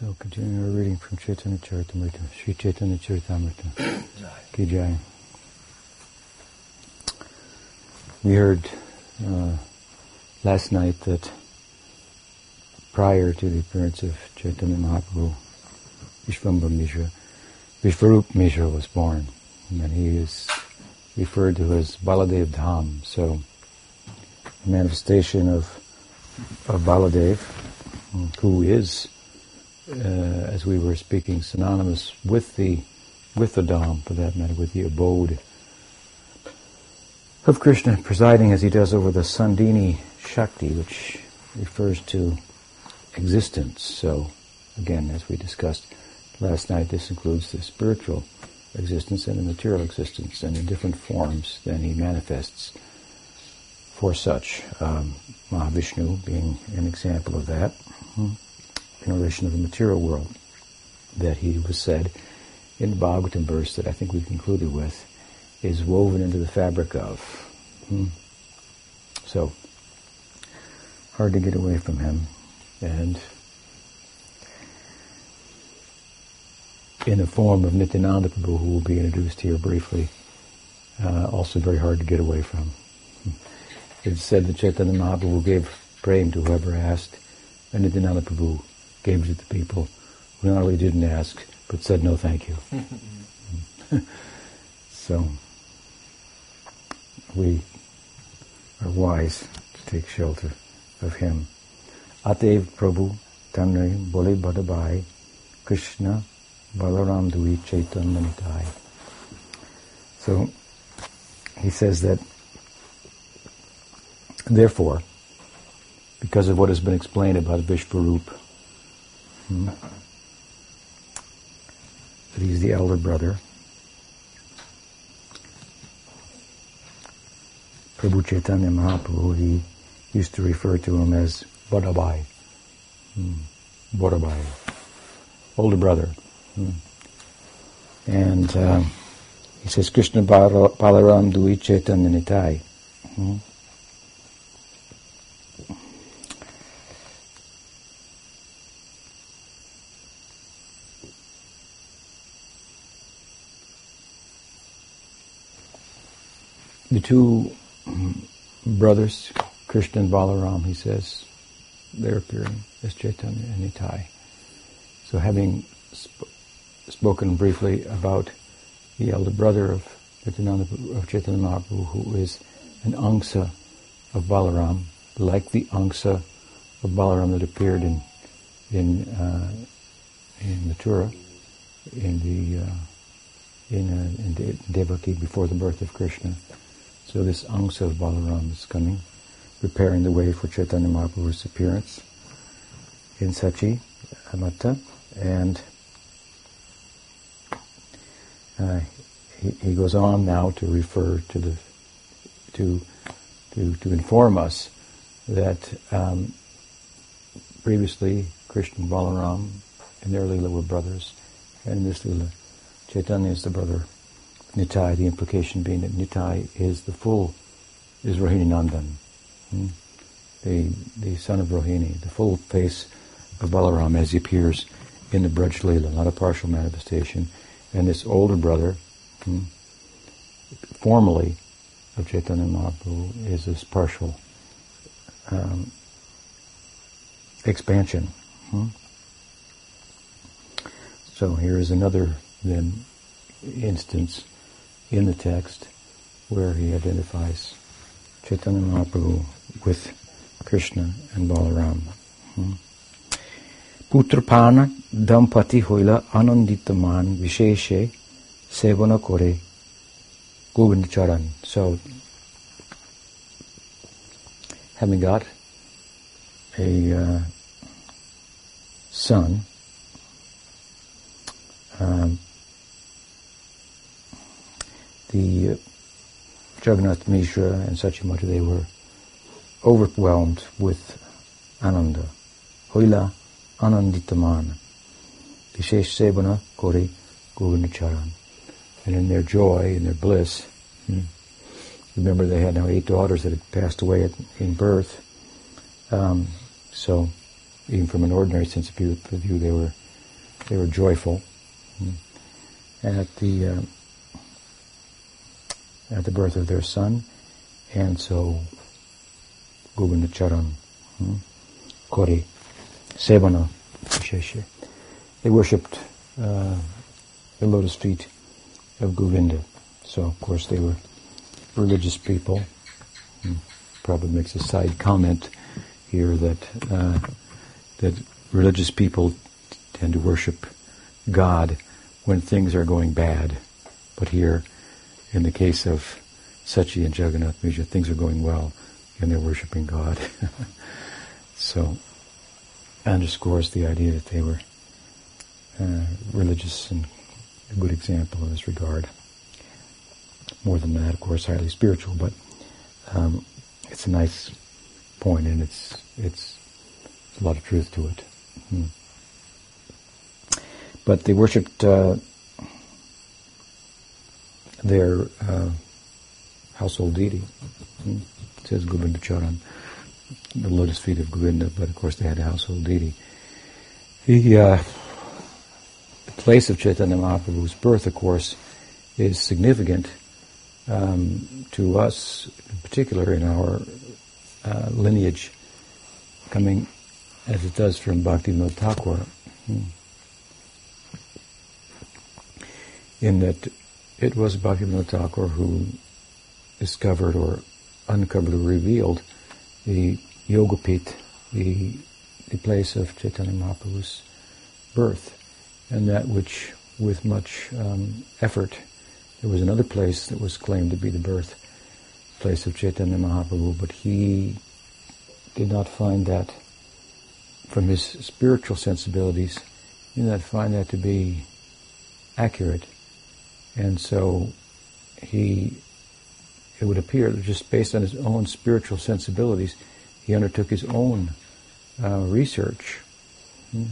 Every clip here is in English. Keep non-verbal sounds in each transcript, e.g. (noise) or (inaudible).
So continuing our reading from Chaitanya Charitamrita, Sri Chaitanya Charitamrita. Ki Jai. We heard uh, last night that prior to the appearance of Chaitanya Mahaprabhu, Vishvambara Mishra, Vishvarup Mishra was born, and he is referred to as Baladev Dham. So, a manifestation of of Baladev, who is uh, as we were speaking, synonymous with the with the Dham, for that matter, with the abode of Krishna presiding as he does over the Sandhini Shakti, which refers to existence. So, again, as we discussed last night, this includes the spiritual existence and the material existence, and in different forms than he manifests for such. Um, Mahavishnu being an example of that. Hmm in relation to the material world that he was said in the Bhagavatam verse that I think we concluded with is woven into the fabric of. Hmm. So, hard to get away from him. And in the form of Nityananda Prabhu, who will be introduced here briefly, uh, also very hard to get away from. It's said that Chaitanya Mahaprabhu gave prema to whoever asked, and Nityananda Prabhu gave it to the people who not only didn't ask, but said no thank you. (laughs) so we are wise to take shelter of him. Atev Prabhu Tanre Bole Badabai Krishna Balaram Dui Chaitanya Nitai. So he says that therefore, because of what has been explained about Vishvarup, Hmm. But he's the elder brother. Prabhu Chaitanya Mahaprabhu, he used to refer to him as Badabai. Hmm. Badabai. Older brother. Hmm. And um, he says, Krishna Balaram Dui Chaitanya Nitai. The two brothers, Krishna and Balaram, he says, they're appearing as Chaitanya and Nitai. So having sp- spoken briefly about the elder brother of Chaitanya, of Chaitanya Mahaprabhu, who is an angsa of Balaram, like the angsa of Balaram that appeared in in uh, in Mathura, in the uh, in, uh, in De- Devaki before the birth of Krishna. So this angsa of Balaram is coming, preparing the way for Chaitanya Mahaprabhu's appearance in Sachi, Amata, and uh, he, he, goes on now to refer to the to to to inform us that um, previously Krishna and Balaram in their lila were brothers, and in this lila Chaitanya is the brother Nitai, the implication being that Nitai is the full, is Rohini Nandan, hmm? the, the son of Rohini, the full face of Balaram as he appears in the Braj Leela, not a partial manifestation. And this older brother, hmm, formally, of Chaitanya Mahaprabhu is this partial um, expansion. Hmm? So here is another then instance in the text where he identifies Chaitanya Mahaprabhu with Krishna and Balaram. Hmm. Putrapana dampati hoila ananditaman visheshe sevana kore Govindacharan. So, having got a uh, son, um, the uh, Jagannath Mishra and Sachimata, they were overwhelmed with ananda. Hoila ananditamana. Vishesh sebana kori govindacharan. And in their joy, in their bliss, hmm, remember they had now eight daughters that had passed away at, in birth. Um, so even from an ordinary sense of view, they were they were joyful hmm, at the uh, at the birth of their son, and so Govindacharan, hmm, Kori, Sevana. They worshipped uh, the lotus feet of Govinda. So, of course, they were religious people. Hmm. Prabhupada makes a side comment here that uh, that religious people tend to worship God when things are going bad, but here, in the case of Sachi and Jagannath Mishra, things are going well, and they're worshiping God. (laughs) so, underscores the idea that they were uh, religious and a good example in this regard. More than that, of course, highly spiritual, but um, it's a nice point, and it's it's a lot of truth to it. Hmm. But they worshipped uh, their uh, household deity. It says Govinda Charan, the lotus feet of Govinda, but of course they had a household deity. The, uh, the place of Chaitanya Mahaprabhu's birth, of course, is significant um, to us, in particular in our uh, lineage, coming as it does from Bhakti Thakur, hmm. in that it was Bhaktivinoda Thakur who discovered or uncovered or revealed the Yogapit, the, the place of Chaitanya Mahaprabhu's birth, and that which, with much um, effort, there was another place that was claimed to be the birthplace of Chaitanya Mahaprabhu, but he did not find that from his spiritual sensibilities, he did not find that to be accurate. And so he, it would appear just based on his own spiritual sensibilities, he undertook his own uh, research. Hmm.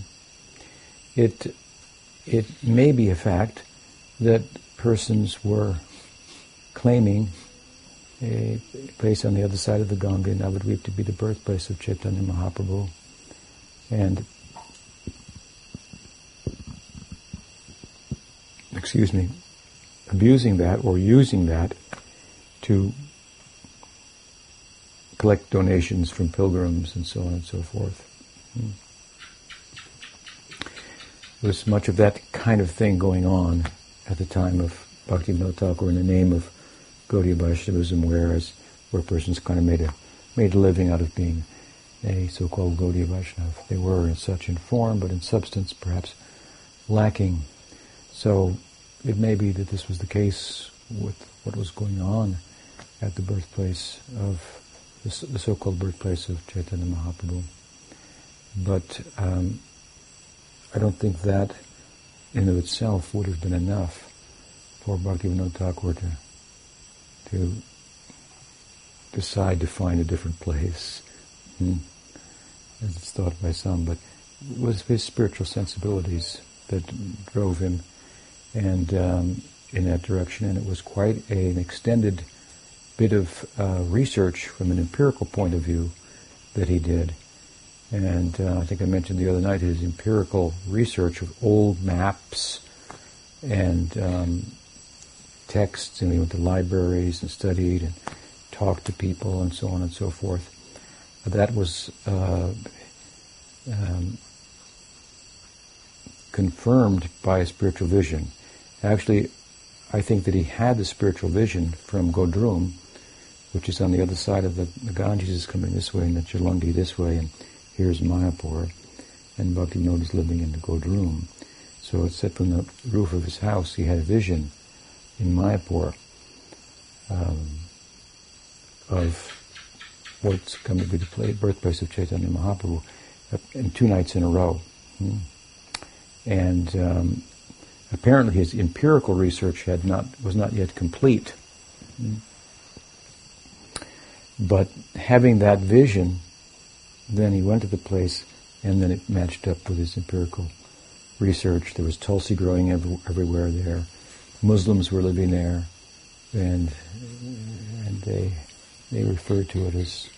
It, it may be a fact that persons were claiming a place on the other side of the Ganga in Navadvip to be the birthplace of Chaitanya Mahaprabhu. And, excuse me, abusing that or using that to collect donations from pilgrims and so on and so forth. Hmm. There was much of that kind of thing going on at the time of Bhakti Thakur in the name of Gaudiya Vaishnavism, whereas where persons kind of made a made a living out of being a so-called Gaudiya Vaishnava. They were in such in form, but in substance perhaps lacking. So it may be that this was the case with what was going on at the birthplace of the, so-called birthplace of Chaitanya Mahaprabhu. But um, I don't think that in of itself would have been enough for Bhaktivinoda Thakur to, to decide to find a different place, hmm, as it's thought by some, but it was his spiritual sensibilities that drove him and um, in that direction, and it was quite a, an extended bit of uh, research from an empirical point of view that he did. And uh, I think I mentioned the other night his empirical research of old maps and um, texts, and he went to libraries and studied and talked to people and so on and so forth. That was uh, um, confirmed by a spiritual vision. Actually, I think that he had the spiritual vision from Godrum, which is on the other side of the, the Ganges is coming this way and the Jalangi this way, and here's Mayapur, and Bhaktivinoda is living in the Godrum. So it said from the roof of his house he had a vision in Mayapur um, of what's coming to be the birthplace of Chaitanya Mahaprabhu uh, in two nights in a row. Hmm. And um, apparently his empirical research had not was not yet complete. But having that vision then he went to the place, and then it matched up with his empirical research. There was tulsi growing every, everywhere there. Muslims were living there, and and they they referred to it as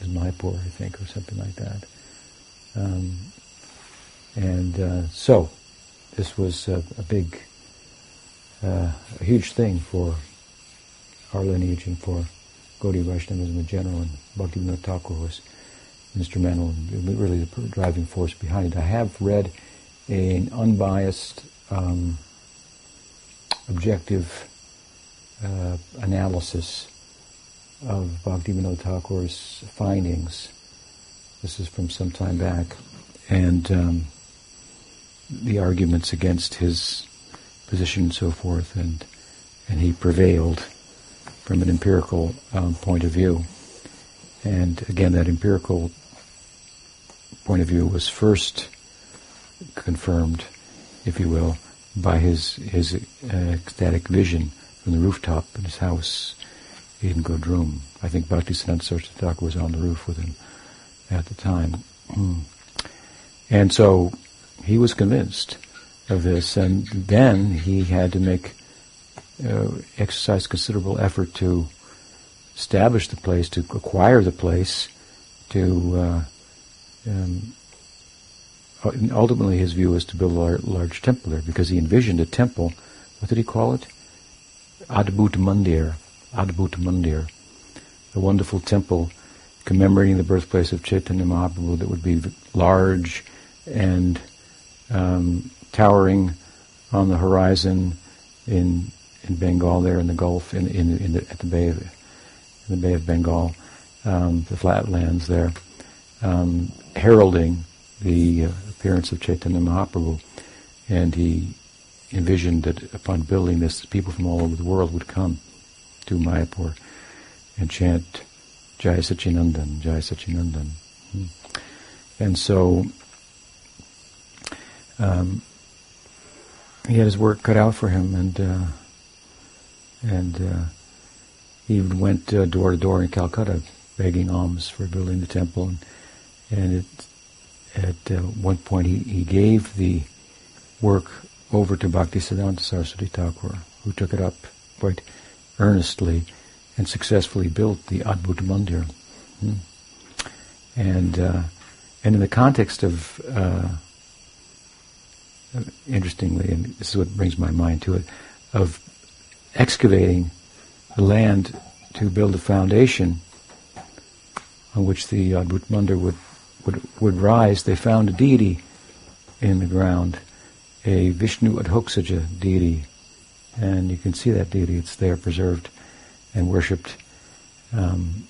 as Mayapur, I think, or something like that. Um, And uh, so, this was a, a big, uh, a huge thing for our lineage and for Gaudiya Vaishnavism in general, and Bhaktivinoda Thakur was instrumental and really the driving force behind it. I have read an unbiased, um, objective uh, analysis of Bhaktivinoda Thakur's findings. This is from some time back, and um, the arguments against his position and so forth, and and he prevailed from an empirical um, point of view. And again, that empirical point of view was first confirmed, if you will, by his his uh, ecstatic vision from the rooftop in his house in Godrum. I think Bhaktisiddhanta Saraswati Thakur was on the roof with him at the time. (clears throat) and so he was convinced of this, and then he had to make uh, exercise considerable effort to establish the place, to acquire the place, to uh, um, ultimately his view was to build a large temple there because he envisioned a temple. What did he call it? Adbhut Mandir. Adbhut Mandir, a wonderful temple commemorating the birthplace of Chaitanya Mahaprabhu that would be large and um, towering on the horizon in in Bengal there in the Gulf in in, in the, at the Bay of the Bay of Bengal, um, the flatlands there, um, heralding the uh, appearance of Chaitanya Mahaprabhu, and he envisioned that upon building this, people from all over the world would come to Mayapur and chant Jai Sachinandan, Jai Sachinandan. Hmm. And so um, he had his work cut out for him, and uh, and uh, he went uh, door to door in Calcutta begging alms for building the temple, and, and it, at uh, one point he, he gave the work over to Bhaktisiddhanta Saraswati Thakur, who took it up quite earnestly and successfully built the Adbhut Mandir. Hmm. And uh, and in the context of uh, interestingly, and this is what brings my mind to it, of excavating the land to build a foundation on which the Adbhut Mandir would, would, would rise, they found a deity in the ground a Vishnu Adhoksaja deity. And you can see that deity, it's there preserved and worshipped. Um,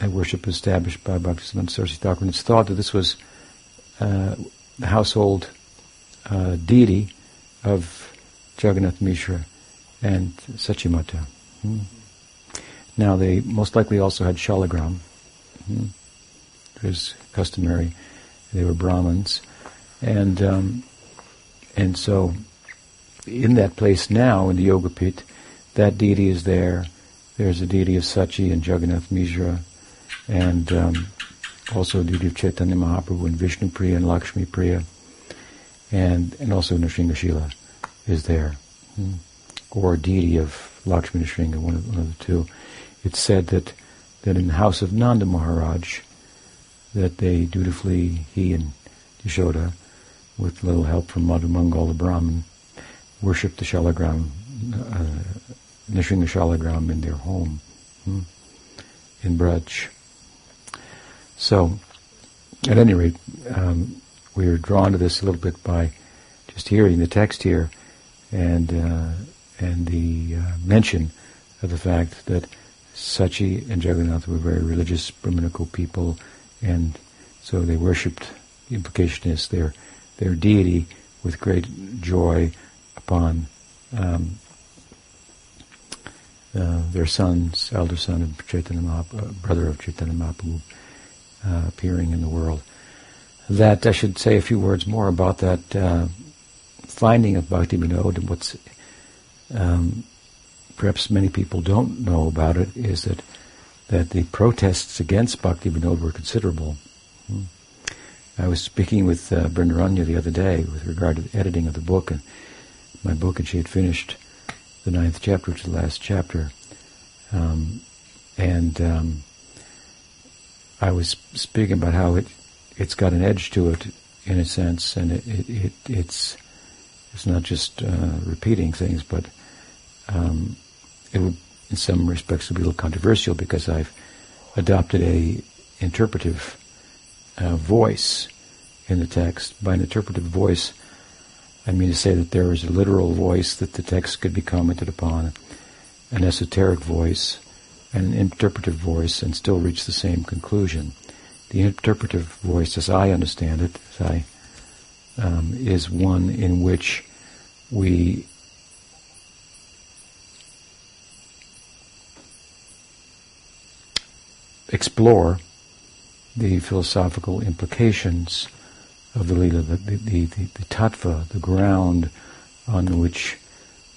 and worship established by Bhaktisiddhanta Saraswati Thakur. And it's thought that this was uh, the household uh, deity of Jagannath Mishra and Sachimata. Hmm. Now they most likely also had shalagram. Hmm. It was customary. They were Brahmins. And um, and so, in that place now, in the Yoga Pit, that deity is there. There's a deity of Sachi and Jagannath Mishra, and um, also a deity of Chaitanya Mahaprabhu and Vishnu Priya and Lakshmi Priya, and and also Nrsimhashila is there, hmm. or a deity of Lakshmi Nrsimha, one of, one of the two. It's said that that in the house of Nanda Maharaj, that they dutifully he and Yashoda with little help from Madhu Mangal the Brahmin, worshipped the Shalagram, uh, Shalagram in their home hmm, in Braj. So, at any rate, um, we are drawn to this a little bit by just hearing the text here and uh, and the uh, mention of the fact that Sachi and Jagannath were very religious Brahminical people, and so they worshipped. The implication is their their deity with great joy upon um, uh, their son's elder son of Chaitanya Mahaprabhu, brother of Chaitanya Mahaprabhu, uh, appearing in the world. That I should say a few words more about that uh, finding of Bhakti Vinod and what's um, perhaps many people don't know about it is that that the protests against Bhakti Vinod were considerable. Hmm. I was speaking with uh, Brenda Rania the other day with regard to the editing of the book and my book, and she had finished the ninth chapter, is the last chapter. Um, and um, I was speaking about how it it's got an edge to it in a sense, and it, it, it it's it's not just uh, repeating things, but um, it would, in some respects, would be a little controversial because I've adopted a interpretive uh, voice in the text. By an interpretive voice, I mean to say that there is a literal voice that the text could be commented upon, an esoteric voice, and an interpretive voice, and still reach the same conclusion. The interpretive voice, as I understand it, I, um, is one in which we explore the philosophical implications of the lila, the, the, the, the, tattva, the ground on which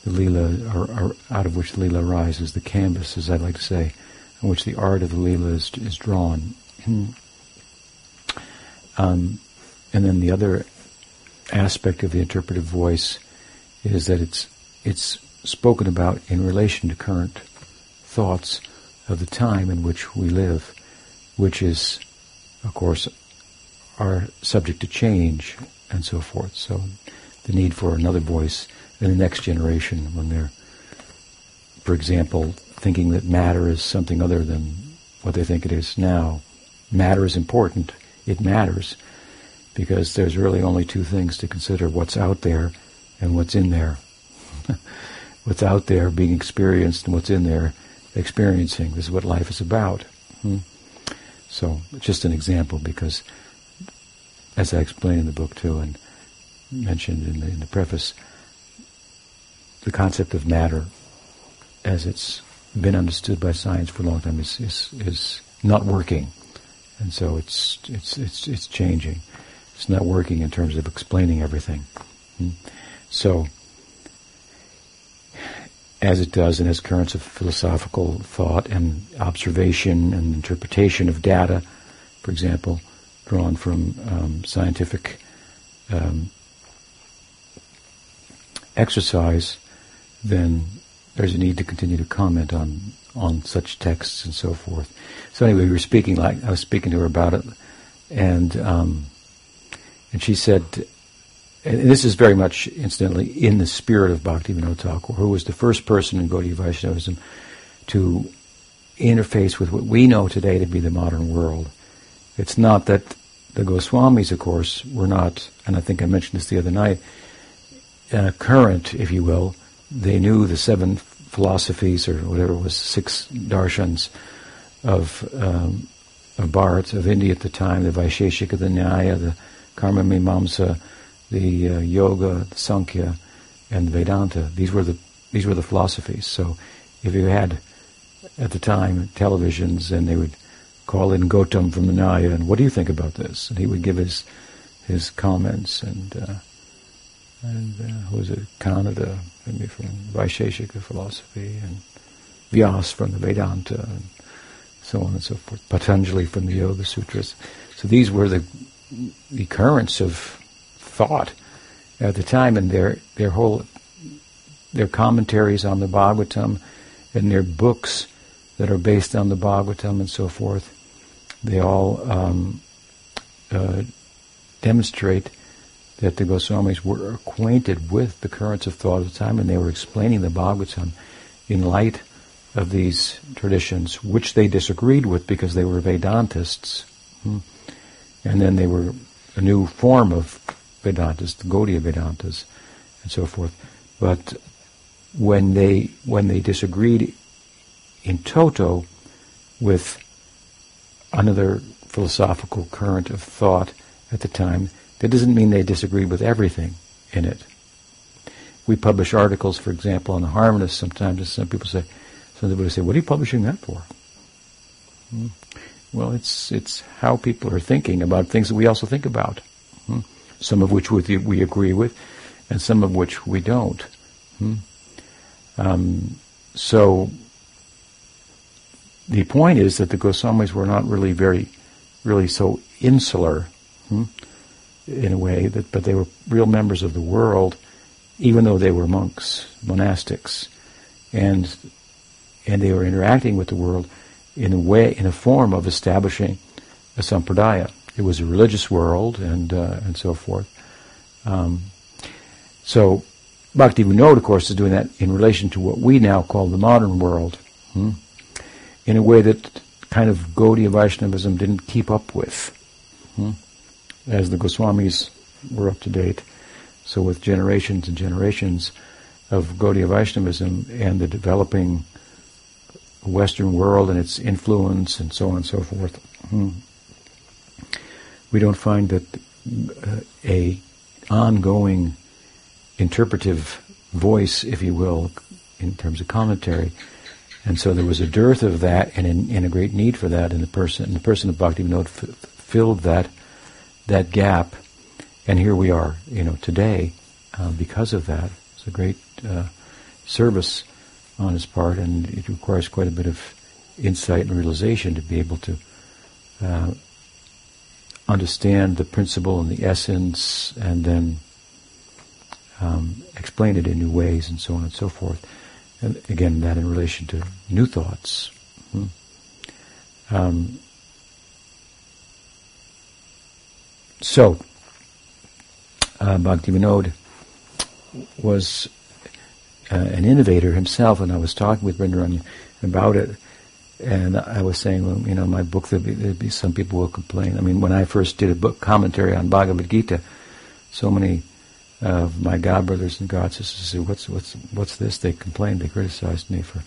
the lila, or, or, out of which the lila rises, the canvas, as I like to say, on which the art of the lila is, is drawn. Um, and then the other aspect of the interpretive voice is that it's it's spoken about in relation to current thoughts of the time in which we live, which is, of course, are subject to change and so forth. So the need for another voice in the next generation when they're, for example, thinking that matter is something other than what they think it is now. Matter is important. It matters because there's really only two things to consider, what's out there and what's in there. (laughs) what's out there being experienced and what's in there experiencing. This is what life is about. Hmm? So, just an example because as I explain in the book too, and mentioned in the, in the preface, the concept of matter, as it's been understood by science for a long time, is is, is not working, and so it's it's it's it's changing. It's not working in terms of explaining everything. Hmm? So, as it does and as currents of philosophical thought and observation and interpretation of data, for example, drawn from um, scientific um, exercise, then there's a need to continue to comment on on such texts and so forth. So anyway, we were speaking like I was speaking to her about it, and um, and she said, and this is very much incidentally in the spirit of Bhaktivinoda Thakur, who was the first person in Gaudiya Vaishnavism to interface with what we know today to be the modern world. It's not that the Goswamis, of course, were not, and I think I mentioned this the other night, uh, current, if you will. They knew the seven philosophies, or whatever it was, six darshans of, um, of Bharat, of India at the time, the Vaisheshika, the Nyaya, the Karma Mimamsa, the uh, Yoga, the Sankhya, and the Vedanta. These were the these were the philosophies. So, if you had at the time televisions, and they would call in Gautam from the Nyaya, and what do you think about this? And he would give his his comments, and uh, and uh, who was it? Kanada, maybe from Vaisheshika philosophy, and Vyas from the Vedanta, and so on and so forth. Patanjali from the Yoga Sutras. So these were the the currents of thought at the time, and their their whole their commentaries on the Bhagavatam and their books that are based on the Bhagavatam and so forth, they all um, uh, demonstrate that the Goswamis were acquainted with the currents of thought of the time, and they were explaining the Bhagavatam in light of these traditions, which they disagreed with because they were Vedantists. Hmm. And then they were a new form of Vedantas, the Gaudiya Vedantas, and so forth. But when they when they disagreed in toto with another philosophical current of thought at the time, that doesn't mean they disagreed with everything in it. We publish articles, for example, on the harmonists sometimes, and some people say, some people say, "What are you publishing that for?" Hmm. Well, it's it's how people are thinking about things that we also think about. Hmm? Some of which we, we agree with, and some of which we don't. Hmm? Um, so the point is that the Goswamis were not really very, really so insular, hmm, in a way that, but they were real members of the world, even though they were monks, monastics, and and they were interacting with the world in a way, in a form of establishing a sampradaya, it was a religious world and uh, and so forth. Um, so Bhakti Vinod, of course, is doing that in relation to what we now call the modern world, hmm? in a way that kind of Gaudiya Vaishnavism didn't keep up with. Hmm? As the Goswamis were up to date, so with generations and generations of Gaudiya Vaishnavism and the developing Western world and its influence and so on and so forth, hmm, we don't find that uh, a ongoing interpretive voice, if you will, in terms of commentary. And so there was a dearth of that and, in, and a great need for that in the person. And the person of Bhakti Vinod f- filled that that gap. And here we are, you know, today uh, because of that. It's a great uh, service on his part, and it requires quite a bit of insight and realization to be able to uh, understand the principle and the essence, and then um, explain it in new ways, and so on and so forth. And again, that in relation to new thoughts. Hmm. Um, so, uh, Bhakti was uh, an innovator himself, and I was talking with Brendan about it, and I was saying, well, you know, my book, there'd be, there'd be, some people will complain. I mean, when I first did a book commentary on Bhagavad Gita, so many of my god brothers and god sisters said, "What's what's what's this?" They complained, they criticized me for,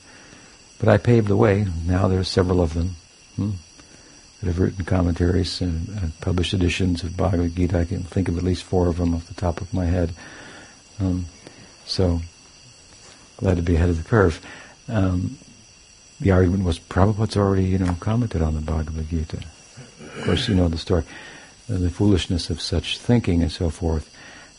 but I paved the way. Now there are several of them hmm, that have written commentaries and, and, published editions of Bhagavad Gita. I can think of at least four of them off the top of my head. Um, so glad to be ahead of the curve. Um, the argument was Prabhupada's already, you know, commented on the Bhagavad Gita. Of course, you know the story, the foolishness of such thinking and so forth.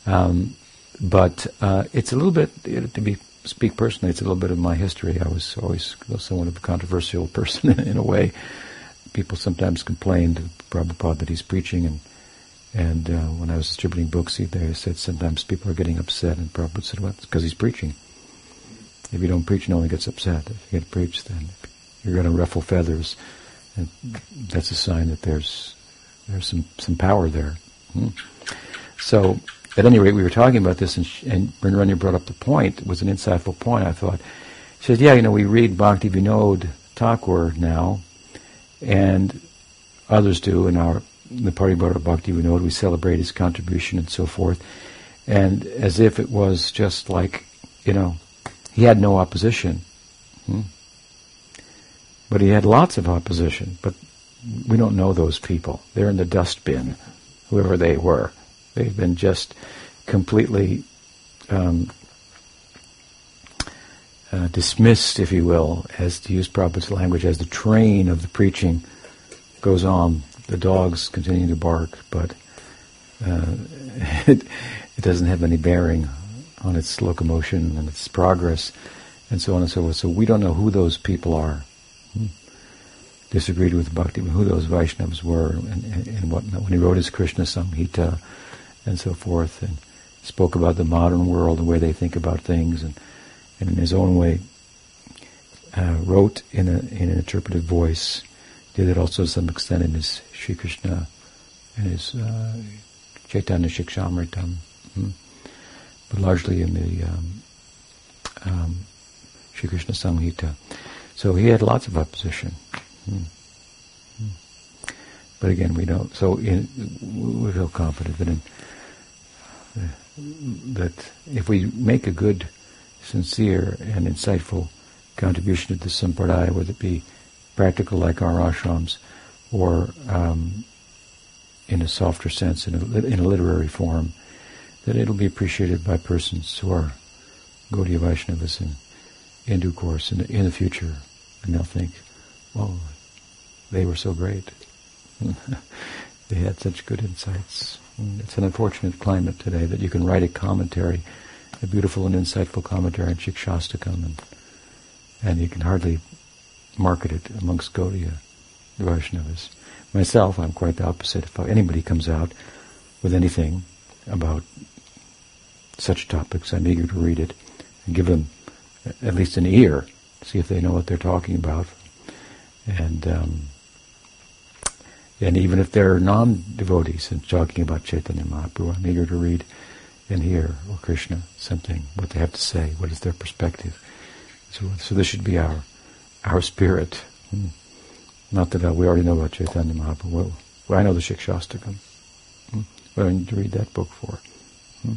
Um, but uh, it's a little bit, to be speak personally, it's a little bit of my history. I was always somewhat of a controversial (laughs) person in a way. People sometimes complained to Prabhupada that he's preaching, and and uh, when I was distributing books, they said sometimes people are getting upset, and Prabhupada said, "Well, it's because he's preaching." If you don't preach, no one gets upset. If you get preach, then you're going to ruffle feathers, and that's a sign that there's there's some some power there. Hmm. So, at any rate, we were talking about this, and, sh- and Brenda brought up the point. It was an insightful point, I thought. She said, "Yeah, you know, we read Bhakti Vinod Thakur now, and others do in our the our Bhakti Vinod. We celebrate his contribution and so forth, and as if it was just like, you know." He had no opposition. Hmm? But he had lots of opposition. But we don't know those people. They're in the dustbin, whoever they were. They've been just completely um, uh, dismissed, if you will, as to use Prabhupada's language, as the train of the preaching goes on. The dogs continue to bark, but uh, (laughs) it, it doesn't have any bearing on its locomotion and its progress, and so on and so forth. So we don't know who those people are. Disagreed with Bhakti, who those Vaishnavas were, and, and, and. When he wrote his Krishna Samhita and so forth, and spoke about the modern world, the way they think about things, and, and in his own way uh, wrote in, a, in an interpretive voice. Did it also to some extent in his Sri Krishna, and his uh, Chaitanya Shikshamritam. Hmm but largely in the um, um, Sri Krishna Samhita. So he had lots of opposition. Hmm. Hmm. But again, we don't. So in, we feel confident that in, uh, that if we make a good, sincere, and insightful contribution to the sampradaya, whether it be practical like our ashrams, or um, in a softer sense, in a, in a literary form, that it'll be appreciated by persons who are Gaudiya Vaishnavas in, in due course in the, in the future. And they'll think, well, they were so great. (laughs) they had such good insights. It's an unfortunate climate today that you can write a commentary, a beautiful and insightful commentary on Shikshastakam, and, and you can hardly market it amongst Gaudiya Vaishnavas. Myself, I'm quite the opposite. If anybody comes out with anything about such topics. I'm eager to read it and give them at least an ear, see if they know what they're talking about. And um, And even if they're non-devotees and talking about Chaitanya Mahaprabhu, I'm eager to read and hear, or Krishna, something, what they have to say, what is their perspective. So, so this should be our our spirit. Hmm. Not that uh, we already know about Chaitanya Mahaprabhu. Well, I know the Shikshastakam. Hmm. What I need to read that book for. Hmm.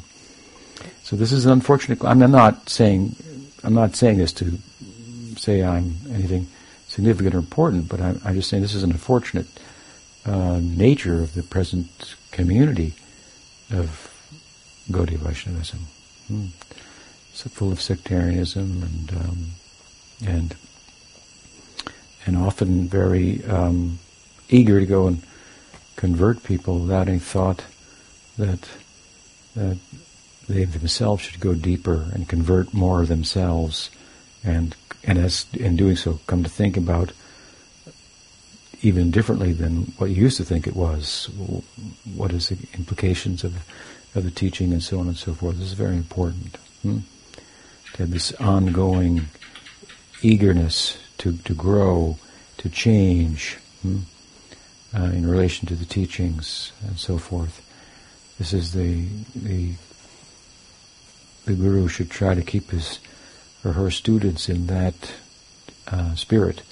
So this is an unfortunate. I'm not saying I'm not saying this to say I'm anything significant or important, but I'm, I'm just saying this is an unfortunate uh, nature of the present community of Gaudiya Vaishnavism. Hmm. So full of sectarianism and um, and and often very um, eager to go and convert people without any thought that that they themselves should go deeper and convert more themselves, and and as in doing so, come to think about even differently than what you used to think it was. What is the implications of of the teaching and so on and so forth? This is very important. Hmm? To have this ongoing eagerness to, to grow, to change hmm? uh, in relation to the teachings and so forth. This is the the the guru should try to keep his or her students in that uh, spirit.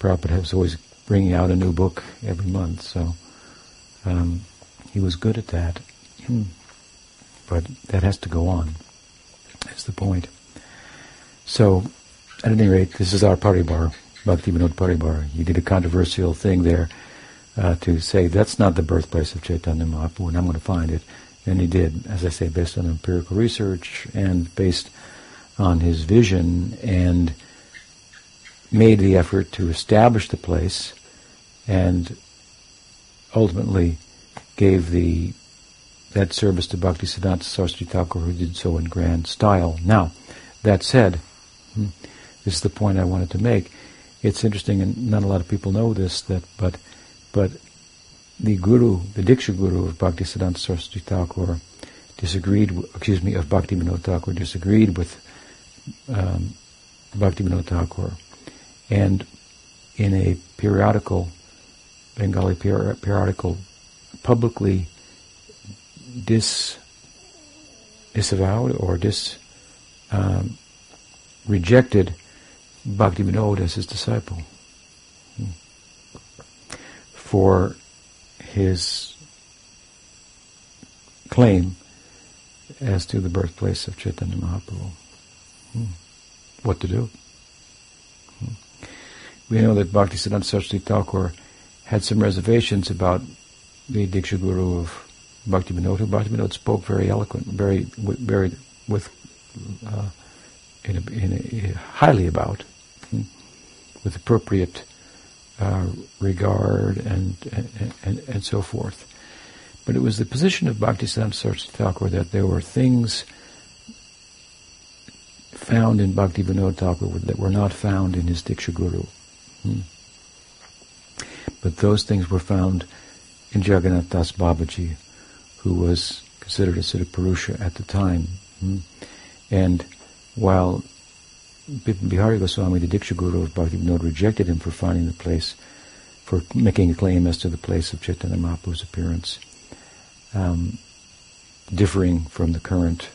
Prabhupada was always bringing out a new book every month, so um, he was good at that. Hmm. But that has to go on. That's the point. So, at any rate, this is our Paribar, Bhakti Vinod Paribar. He did a controversial thing there uh, to say that's not the birthplace of Chaitanya Mahaprabhu, and I'm going to find it. And he did, as I say, based on empirical research and based on his vision, and made the effort to establish the place, and ultimately gave the that service to Bhakti Siddhanta Saraswati Thakur, who did so in grand style. Now, that said, hmm, this is the point I wanted to make. It's interesting, and not a lot of people know this, that but but the guru, the Diksha guru of Bhakti Siddhanta Saraswati Thakur, disagreed. Excuse me, of Bhakti Vinod Thakur disagreed with um, Bhakti Vinod Thakur, and in a periodical, Bengali periodical, publicly dis disavowed or dis um, rejected Bhakti Vinod as his disciple for his claim as to the birthplace of Chaitanya Mahaprabhu. Hmm. What to do? Hmm. We know that Bhaktisiddhanta Saraswati Thakur had some reservations about the Diksha Guru of Bhakti Vinod. Bhakti Vinod spoke very eloquent, very, very with, uh, in a, in a, highly about, hmm, with appropriate uh, regard and, and, and, and so forth. But it was the position of Bhaktisiddhanta Saraswati Thakur that there were things found in Bhakti Vinod Thakur that were not found in his Diksha Guru. Hmm. But those things were found in Jagannath Das Babaji, who was considered a Siddha at the time. Hmm. And while Bihari Goswami, the Diksha Guru of Bhakti Vinod, rejected him for finding the place, for making a claim as to the place of Chaitanya Mahaprabhu's appearance, um, differing from the current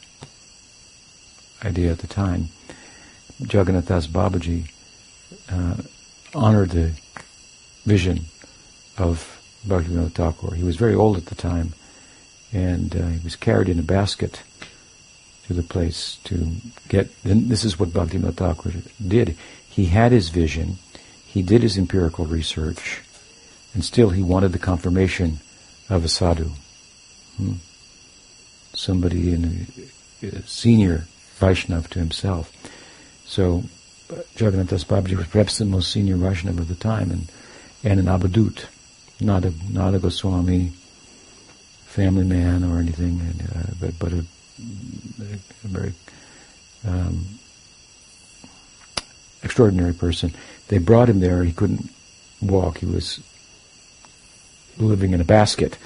idea at the time. Jagannath Das Babaji uh, honored the vision of Bhaktivinoda Thakur. He was very old at the time, and uh, he was carried in a basket to the place to get. Then this is what Bhaktivinoda Thakur did. He had his vision, he did his empirical research, and still he wanted the confirmation of a sadhu, hmm. somebody in a, a senior Vaishnav to himself. So Jagannath Das Babaji was perhaps the most senior Vaishnav of the time, and and an Abadut, not a not a Goswami family man or anything, uh, but but a, a very um, extraordinary person. They brought him there. He couldn't walk. He was living in a basket,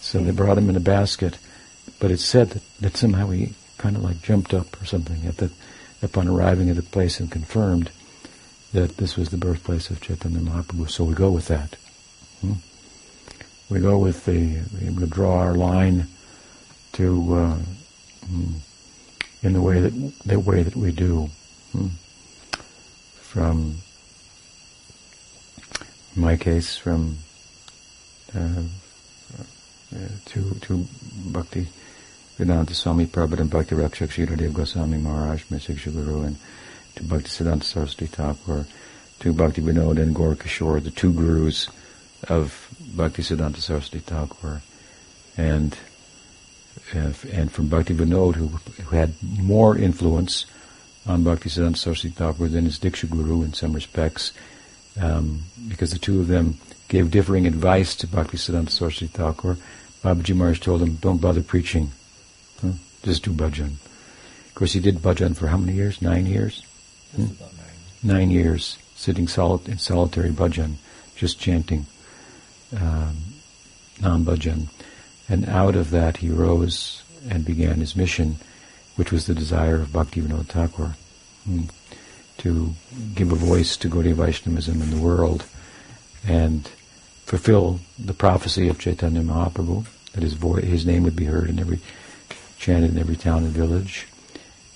so they brought him in a basket. But it's said that, that somehow he kind of like jumped up or something at the upon arriving at the place and confirmed that this was the birthplace of Chaitanya Mahaprabhu. So we go with that. Hmm? We go with the, we draw our line to, uh, in the way that, the way that we do. Hmm. From, in my case, from uh, uh, to, to Bhakti Vedanta Swami Prabhupada and Bhakti Rakshak Sridhar Dev Goswami Maharaj, my Guru, and to Bhakti Siddhanta Saraswati Thakur, to Bhakti Vinod and Gaur Kishore, the two gurus of Bhakti Siddhanta Saraswati Thakur, and and from Bhakti Vinod, who, who had more influence on Bhakti Siddhanta Saraswati Thakur than his Diksha Guru in some respects, um, because the two of them gave differing advice to Bhakti Siddhanta Saraswati Thakur. Babaji Maharaj told him, don't bother preaching, huh? just do bhajan. Of course, he did bhajan for how many years? Nine years? Hmm? Nine. nine years, sitting soli- in solitary bhajan, just chanting um, nam-bhajan. And out of that he rose and began his mission, which was the desire of Bhaktivinoda Thakur, hmm, to give a voice to Gaudiya Vaishnavism in the world and fulfill the prophecy of Chaitanya Mahaprabhu, that his, his name would be heard in every, chanted in every town and village,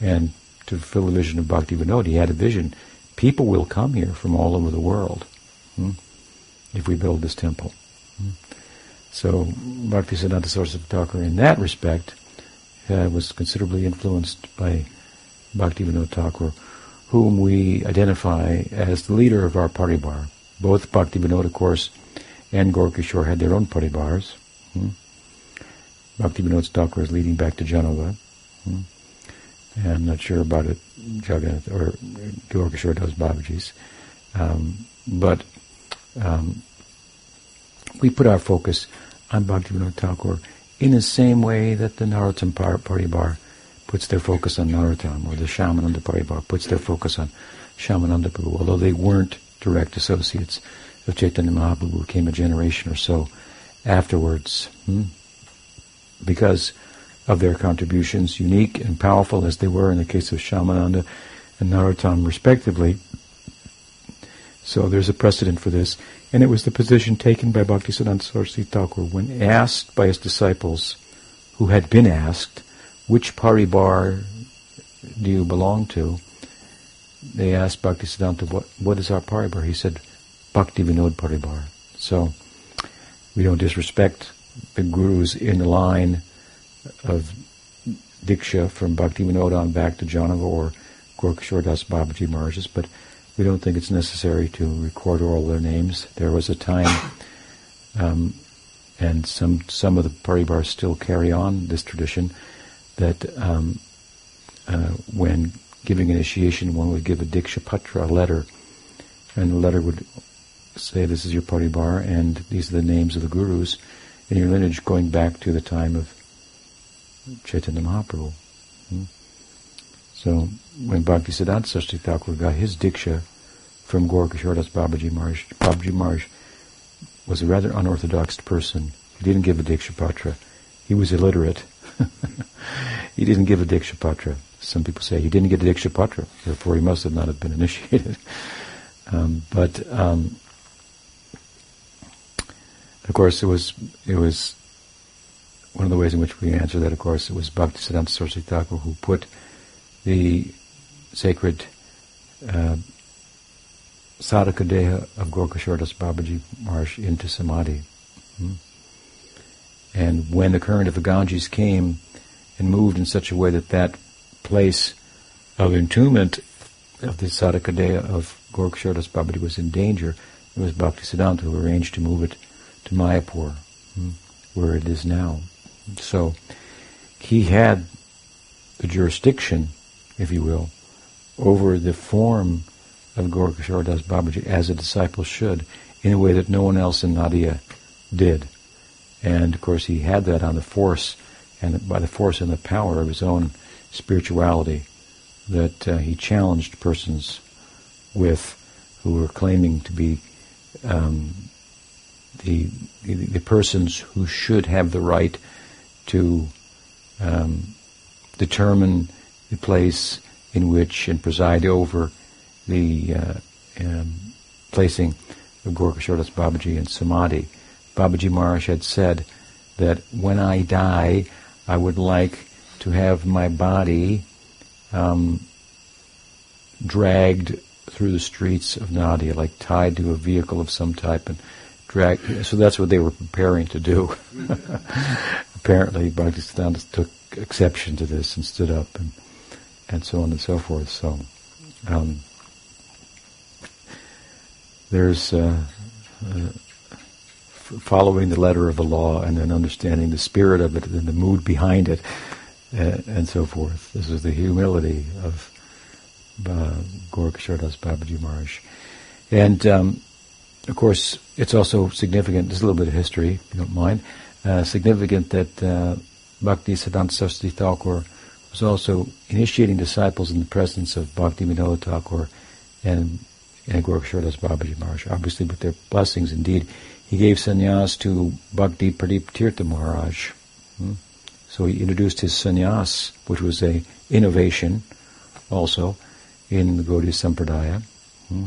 and to fulfill the vision of Bhakti Vinod. He had a vision. People will come here from all over the world hmm, if we build this temple. So Bhakti Siddhanta Saraswati Thakur, in that respect, uh, was considerably influenced by Bhakti Vinod Thakur, whom we identify as the leader of our paribar. Both Bhakti Vinod, of course, and Gaurkishore had their own paribars. Hmm. Bhakti Vinod Thakur is leading back to Jahnava. Hmm. I'm not sure about it, Jagannath, or Gaurkishore does Babaji's. Um, but um, we put our focus on Bhaktivinoda Thakur in the same way that the Narottam Paribar puts their focus on Narottam, or the Shyamananda Paribar puts their focus on Shyamananda Prabhu, although they weren't direct associates of Chaitanya Mahaprabhu, who came a generation or so afterwards. Hmm? Because of their contributions, unique and powerful as they were in the case of Shyamananda and Narottam respectively. So there's a precedent for this. And it was the position taken by Bhaktisiddhanta Saraswati Thakur when asked by his disciples, who had been asked, which paribar do you belong to? They asked Bhaktisiddhanta, what, what is our paribar? He said, Bhakti Vinod Paribar. So we don't disrespect the gurus in the line of Diksha from Bhakti Vinod on back to Jahnava or Gaurkishore Das Babaji Maharaj's, but we don't think it's necessary to record all their names. There was a time, um, and some some of the paribars still carry on this tradition, that um, uh, when giving initiation, one would give a diksha patra, a letter, and the letter would say, "This is your paribar, and these are the names of the gurus in your lineage, going back to the time of Chaitanya Mahaprabhu." Hmm? So when Bhaktisiddhanta Saraswati Thakur got his diksha from Gaurkishore Das Babaji Maharaj, Babaji Maharaj was a rather unorthodox person. He didn't give a diksha patra. He was illiterate. (laughs) he didn't give a diksha patra. Some people say he didn't get a diksha patra, therefore he must have not have been initiated. (laughs) Um, but um, of course, it was it was one of the ways in which we answer that. Of course, it was Bhaktisiddhanta Saraswati Thakur who put the sacred uh, sadhaka deha of Gaurkishore Das Babaji Maharaj into samadhi. Hmm. And when the current of the Ganges came and moved in such a way that that place of entombment of the sadhaka deha of Gaurkishore Das Babaji was in danger, it was Bhaktisiddhanta who arranged to move it to Mayapur, hmm, where it is now. So he had the jurisdiction if you will, over the form of Gaurkishore Das Babaji as a disciple should, in a way that no one else in Nadia did. And of course, he had that on the force, and by the force and the power of his own spirituality, that uh, he challenged persons with who were claiming to be um, the, the, the persons who should have the right to um, determine the place in which and preside over the uh, um, placing of Gaurkishore Das Babaji in Samadhi, Babaji Maharaj had said that when I die, I would like to have my body um, dragged through the streets of Nadia, like tied to a vehicle of some type and dragged. So that's what they were preparing to do. (laughs) Apparently, Bhaktisiddhanta took exception to this and stood up and and so on and so forth. So um, there's uh, uh, following the letter of the law and then understanding the spirit of it and the mood behind it uh, and so forth. This is the humility of uh, Gorakishoredas Babaji Maharaj. And um, of course, it's also significant, there's a little bit of history, if you don't mind, uh, significant that uh, Bhakti Siddhanta Saraswati Thakur was also initiating disciples in the presence of Bhakti Vinod Thakur and, and Gorakishoredas Babaji Maharaj, obviously with their blessings indeed. He gave sannyas to Bhakti Pradip Tirtha Maharaj. Hmm? So he introduced his sannyas, which was a innovation also in the Gaudiya Sampradaya. Hmm?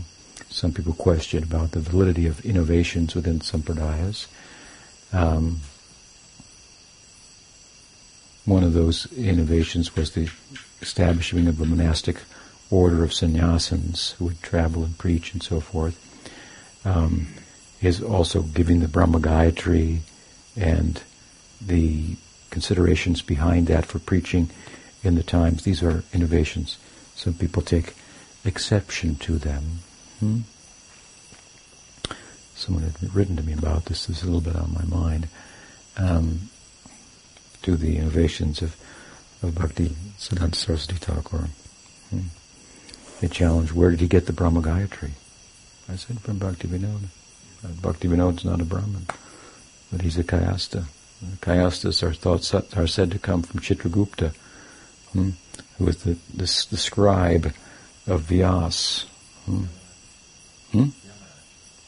Some people question about the validity of innovations within Sampradayas. Um, one of those innovations was the establishment of a monastic order of sannyasins who would travel and preach and so forth. Um, is also giving the Brahma Gayatri and the considerations behind that for preaching in the times. These are innovations. Some people take exception to them. Hmm? Someone had written to me about this. This is a little bit on my mind. Um, to the innovations of, of Bhakti Siddhanta Saraswati Thakur. They challenged, where did he get the Brahma Gayatri? I said, from Bhakti Vinod. Uh, Bhakti Vinod's not a Brahmin, but he's a Kayastha. Kayasthas are thought are said to come from Chitragupta, hmm, who was the, the, the scribe of Vyas. Hmm? Hmm?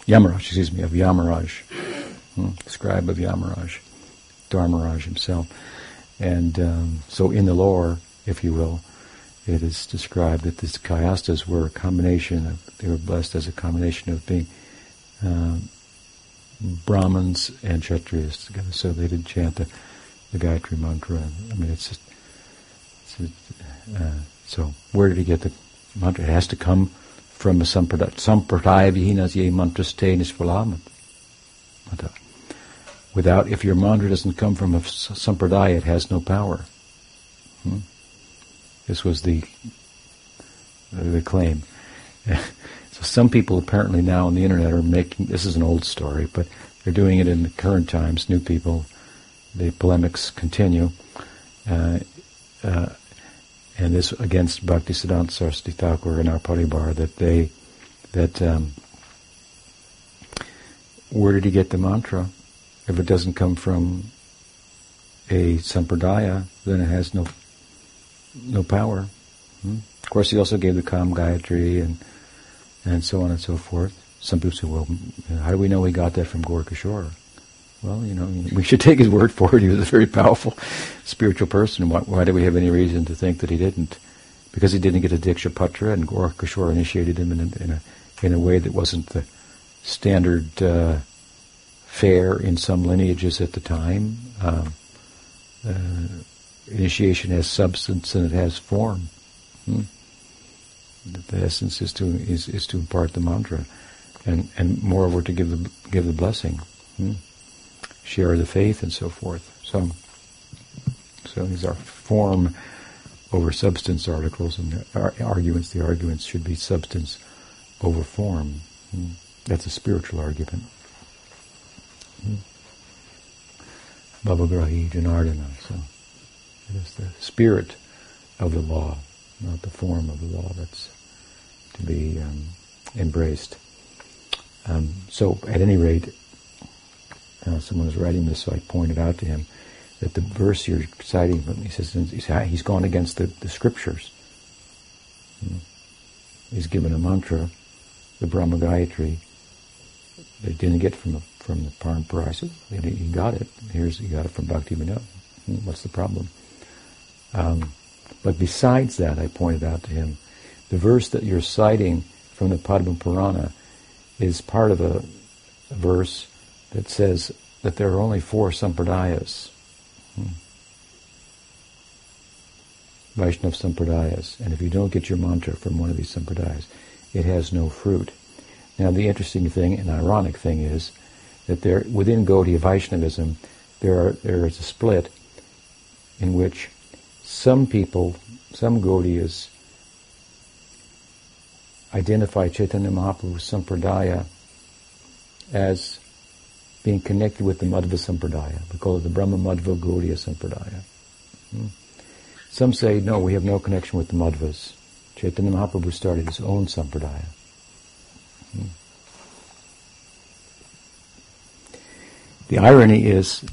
Yamaraj, excuse me, of Yamaraj. Hmm? Scribe of Yamaraj. Dharmaraj himself. And um, so in the lore, if you will, it is described that these Kayasthas were a combination of, they were blessed as a combination of being uh, Brahmins and Kshatriyas together. So they did chant the, the Gayatri mantra. I mean, it's just, it's, uh, so where did he get the mantra? It has to come from a sampradaya. Sampradaya vihinas ye mantraste nispalamat. Without, if your mantra doesn't come from a sampradaya, it has no power. Hmm? This was the the claim. (laughs) so some people apparently now on the internet are making this is an old story, but they're doing it in the current times. New people, the polemics continue, uh, uh, and this against Bhakti Siddhanta Saraswati Thakur and our Paribar that they that um, where did he get the mantra? If it doesn't come from a sampradaya, then it has no no power. Hmm? Of course, he also gave the Kam Gayatri and and so on and so forth. Some people say, well, how do we know he got that from Gorakishore? Well, you know, we should (laughs) take his word for it. He was a very powerful spiritual person. Why, why do we have any reason to think that he didn't? Because he didn't get a Diksha Patra and Gorakishore initiated him in a, in a, in a way that wasn't the standard uh, fare in some lineages at the time. Um, uh, initiation has substance and it has form. Hmm? The essence is to is, is to impart the mantra, and and moreover to give the give the blessing, hmm? share the faith and so forth. So so these are form over substance articles, and arguments. The arguments should be substance over form. Hmm? That's a spiritual argument. Bhavagrahi Janardana. So it is the spirit of the law, not the form of the law that's to be um, embraced. Um, so at any rate, uh, someone was writing this, so I pointed out to him that the verse you're citing, from, he says he's gone against the, the scriptures. Hmm. He's given a mantra, the Brahma Gayatri, they didn't get from the from the Parampara. he got it. Here's he got it from Bhakti Vinod. Hmm, what's the problem? Um, but besides that, I pointed out to him, the verse that you're citing from the Padma Purana is part of a, a verse that says that there are only four sampradayas. Hmm. Vaishnav sampradayas. And if you don't get your mantra from one of these sampradayas, it has no fruit. Now the interesting thing and ironic thing is that there, within Gaudiya Vaishnavism, there, are, there is a split in which some people, some Gaudiyas, identify Chaitanya Mahaprabhu's Sampradaya as being connected with the Madhva Sampradaya. We call it the Brahma Madhva Gaudiya Sampradaya. Hmm. Some say, no, we have no connection with the Madhvas. Chaitanya Mahaprabhu started his own Sampradaya. Hmm. The irony is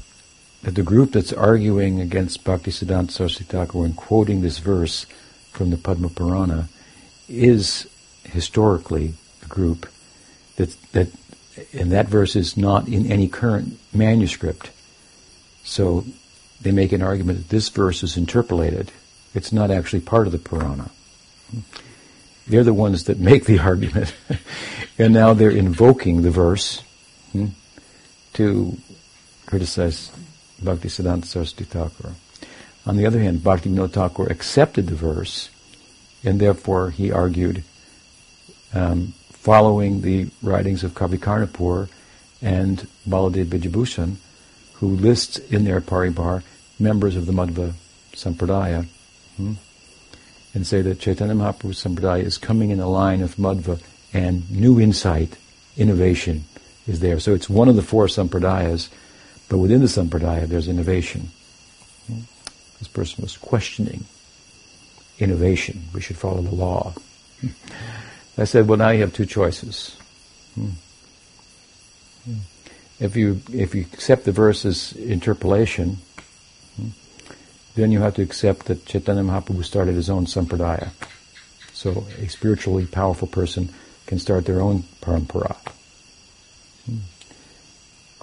the group that's arguing against Bhaktisiddhanta Saraswati Thakur and quoting this verse from the Padma Purana is historically a group that, that and that verse is not in any current manuscript. So they make an argument that this verse is interpolated. It's not actually part of the Purana. They're the ones that make the (laughs) argument. and now they're invoking the verse hmm, to criticize Bhaktisiddhanta Saraswati Thakur. On the other hand, Bhaktivinoda Thakur accepted the verse, and therefore he argued um, following the writings of Kavi Karnapur and Baladev Vidyabhushan, who lists in their paribar members of the Madhva Sampradaya, hmm, and say that Chaitanya Mahaprabhu Sampradaya is coming in the line of Madhva and new insight, innovation is there. So it's one of the four Sampradayas, but within the Sampradaya there's innovation. This person was questioning innovation. We should follow the law. (laughs) I said, well, now you have two choices. If you if you accept the verse as interpolation, then you have to accept that Chaitanya Mahaprabhu started his own sampradaya. So a spiritually powerful person can start their own parampara.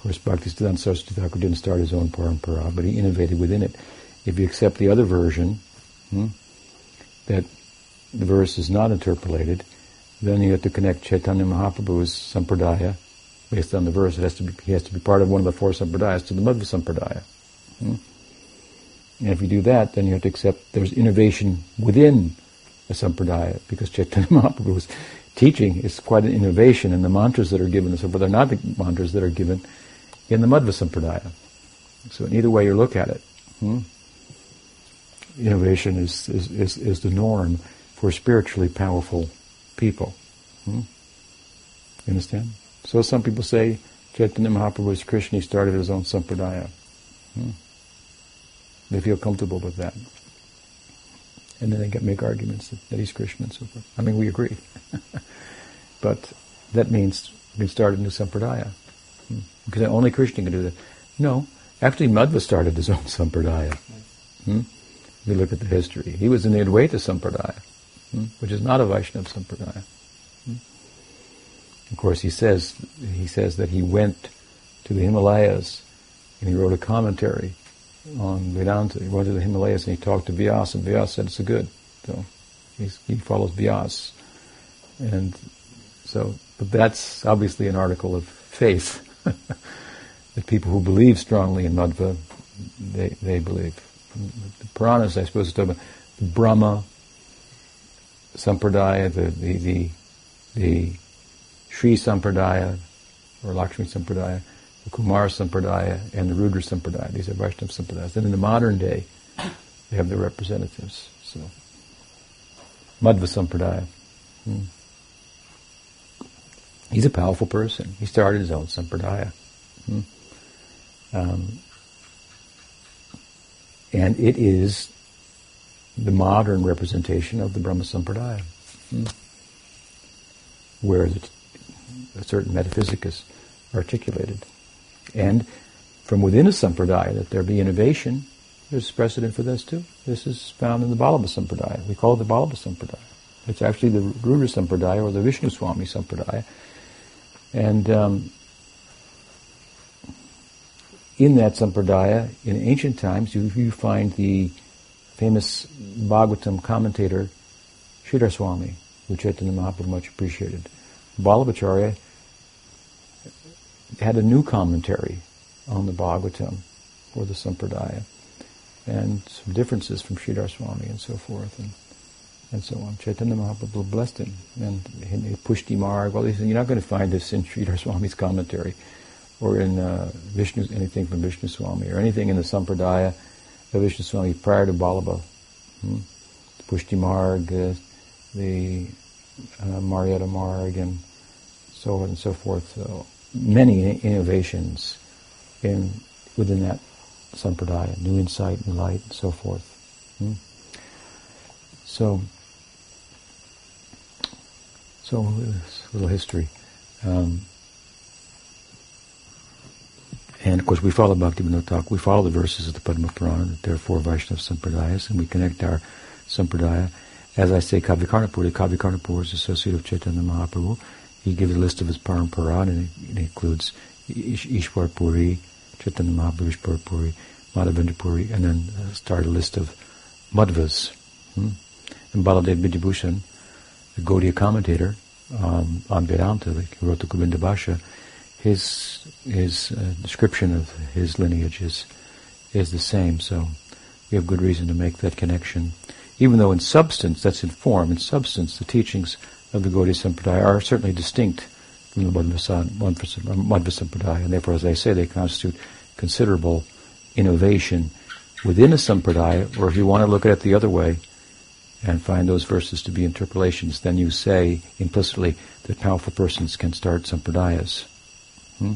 Of course, Bhaktisiddhanta Saraswati Thakur didn't start his own parampara, but he innovated within it. If you accept the other version, hmm, that the verse is not interpolated, then you have to connect Chaitanya Mahaprabhu's sampradaya based on the verse. It has to be, he has to be part of one of the four sampradayas to the Madhva sampradaya. Hmm? And if you do that, then you have to accept there's innovation within a sampradaya because Chaitanya Mahaprabhu's teaching is quite an innovation, and the mantras that are given, so they're not the mantras that are given in the Madhva sampradaya. So in either way you look at it, hmm? innovation is, is, is, is the norm for spiritually powerful people. Hmm? You understand? So some people say Chaitanya Mahaprabhu is Krishna, he started his own sampradaya. Hmm? They feel comfortable with that. And then they get, make arguments that, that he's Krishna and so forth. I mean, we agree. (laughs) but that means we start a new sampradaya. Because only Krishna can do that. No, actually Madhva started his (laughs) own sampradaya. Hmm? You look at the history. He was in the Advaita sampradaya hmm, which is not a Vaishnava Sampradaya. Hmm. Of course, he says he says that he went to the Himalayas and he wrote a commentary on Vedanta. He went to the Himalayas and he talked to Vyas, and Vyas said it's a good. So he follows Vyas, and so but that's obviously an article of faith that people who believe strongly in Madhva they they believe. The Puranas, I suppose, talk about the Brahma, Sampradaya, the, the, the, the Sri Sampradaya, or Lakshmi Sampradaya, the Kumar Sampradaya, and the Rudra Sampradaya. These are Vaishnava Sampradayas. And in the modern day, they have their representatives. So, Madhva Sampradaya. Hmm. He's a powerful person. He started his own Sampradaya. Hmm. Um, and it is the modern representation of the Brahma Sampradaya, hmm. where the, a certain metaphysic is articulated. And from within a Sampradaya, that there be innovation, there's precedent for this too. This is found in the Vallabha Sampradaya. We call it the Vallabha Sampradaya. It's actually the Rudra Sampradaya or the Vishnu Swami Sampradaya. And um, in that Sampradaya, in ancient times, you, you find the famous Bhagavatam commentator, Sridhar Swami, who Chaitanya Mahaprabhu much appreciated. Vallabhacharya had a new commentary on the Bhagavatam or the Sampradaya, and some differences from Sridhar Swami and so forth, and and so on. Chaitanya Mahaprabhu blessed him, and he pushed him hard. Well, he said, you're not going to find this in Sridhar Swami's commentary, or in uh, Vishnu, anything from Vishnu Swami, or anything in the Sampradaya of Vishnu Swami prior to Vallabha. Hmm? Pushti Marg, uh, the uh, Maryada Marg, and so on and so forth. So many innovations in within that sampradaya, new insight, new light, and so forth. Hmm? So, so a little history. Um, and of course, we follow Bhakti Vinod We follow the verses of the Padma Purana, that there are four Vaishnava Sampradayas, and we connect our Sampradaya. As I say, Kavikarnapur, Kavikarnapur is associate of Chaitanya Mahaprabhu. He gives a list of his parampara, and it, includes Ishwar Puri, Chaitanya Mahaprabhu Ishwar Puri, Madhavendra Puri, and then uh, start a list of Madhvas. Hmm? And Baladev Vidyabhushan, the Gaudiya commentator um, on Vedanta, like, who wrote the Govinda Bhashya, his his uh, description of his lineage is is the same. So we have good reason to make that connection, even though in substance, that's in form. In substance, the teachings of the Gaudiya Sampradaya are certainly distinct from the Madhva Sampradaya, and therefore, as I say, they constitute considerable innovation within a Sampradaya, or if you want to look at it the other way, and find those verses to be interpolations, then you say implicitly that powerful persons can start Sampradayas hmm?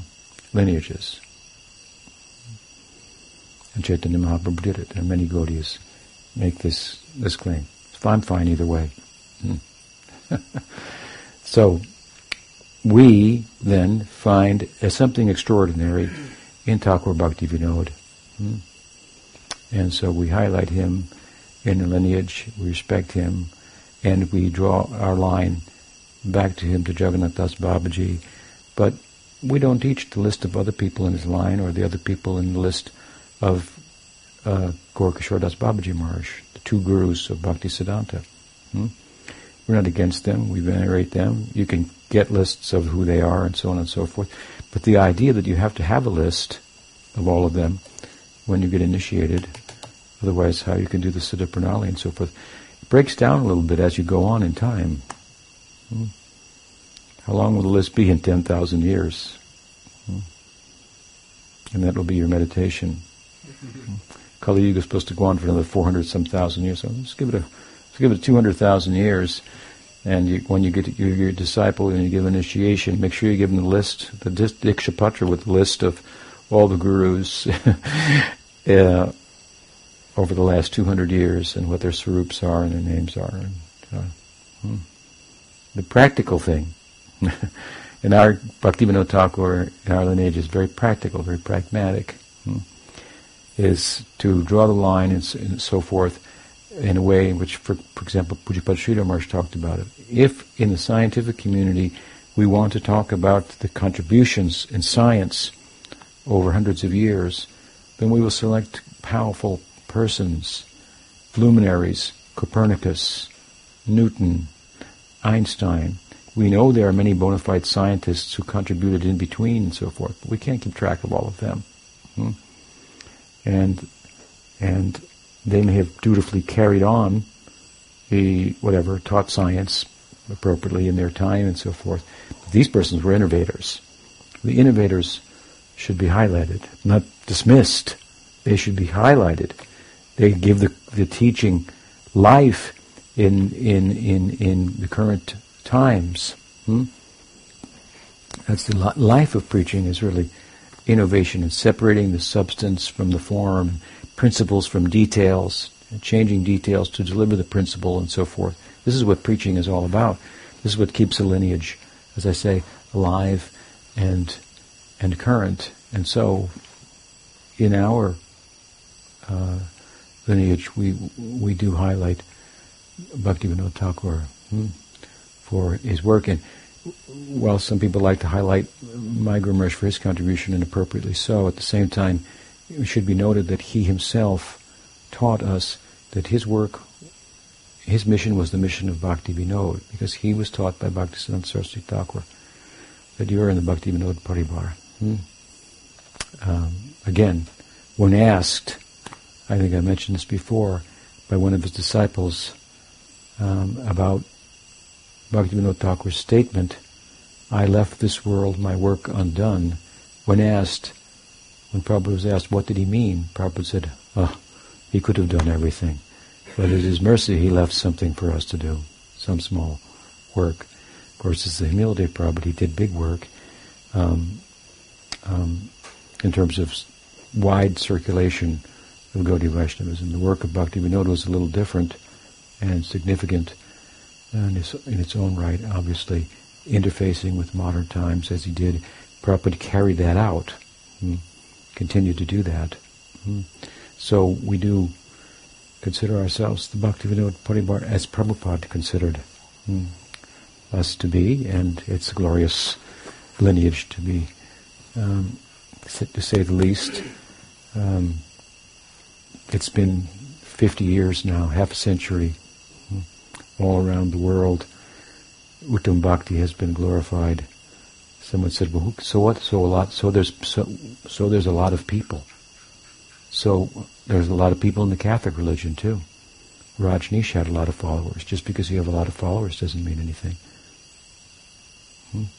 lineages. And Chaitanya Mahaprabhu did it, and many Gaudiyas make this, this claim. I'm fine either way. Hmm. (laughs) so, we then find something extraordinary in Thakur Bhakti Vinod. Hmm? And so we highlight him in lineage, we respect him, and we draw our line back to him, to Jagannath Das Babaji. But we don't teach the list of other people in his line or the other people in the list of uh, Das Babaji Maharaj, the two gurus of Bhakti Siddhanta. Hmm? We're not against them. We venerate them. You can get lists of who they are and so on and so forth. But the idea that you have to have a list of all of them when you get initiated, otherwise how you can do the Siddha Pranali and so forth, It breaks down a little bit as you go on in time. Hmm? How long will the list be in 10,000 years? Hmm. And that will be your meditation. Hmm. Kali Yuga is supposed to go on for another 400 some thousand years. So let's give it a, let's give it 200,000 years. And you, when you get your, your disciple and you give initiation, make sure you give them the list, the Dikshapatra with the list of all the gurus (laughs) uh, over the last 200 years and what their swarups are and their names are. And, uh, hmm. The practical thing (laughs) in our Bhaktivinoda Thakur, in our lineage, is very practical, very pragmatic. Hmm, is to draw the line and, and, so forth in a way in which, for, for example, Pujyapad Sridhar talked about it. If in the scientific community we want to talk about the contributions in science over hundreds of years, then we will select powerful persons, luminaries, Copernicus, Newton, Einstein, we know there are many bona fide scientists who contributed in between and so forth, but we can't keep track of all of them. Hmm? And and they may have dutifully carried on the whatever taught science appropriately in their time and so forth. But these persons were innovators. The innovators should be highlighted, not dismissed. They should be highlighted. They give the, the teaching life in in in in the current times. Hmm? That's the li- life of preaching is really innovation and separating the substance from the form, principles from details, changing details to deliver the principle and so forth. This is what preaching is all about. This is what keeps a lineage, as I say, alive and and current. And so, in our uh, lineage, we we do highlight Bhaktivinoda Thakur. Hmm? for his work. And while some people like to highlight Guru for his contribution, and appropriately so, at the same time, it should be noted that he himself taught us that his work, his mission was the mission of Bhakti Vinod, because he was taught by Bhakti Siddhanta Saraswati Thakur that you are in the Bhakti Vinod Paribar. Hmm? um, again, when asked, I think I mentioned this before, by one of his disciples um, about Bhaktivinoda Thakur's statement, I left this world, my work undone. When asked, when Prabhupada was asked, what did he mean? Prabhupada said, oh, he could have done everything. But is his mercy he left something for us to do, some small work. Of course, it's the humility of Prabhupada. He did big work um, um, in terms of wide circulation of Gaudiya Vaishnavism. The work of Bhakti Vinod was a little different and significant in its, in its own right, obviously interfacing with modern times as he did. Prabhupada carried that out, hmm, continued to do that. Hmm. So we do consider ourselves the Bhaktivinoda Paribar as Prabhupada considered hmm, us to be, and it's a glorious lineage to be, um, to say the least. Um, it's been 50 years now, half a century, hmm, all around the world. Uttam Bhakti has been glorified. Someone said, "Well, so what? So a lot. So there's so, so there's a lot of people." So there's a lot of people in the Catholic religion too. Rajneesh had a lot of followers. Just because you have a lot of followers doesn't mean anything. Hmm.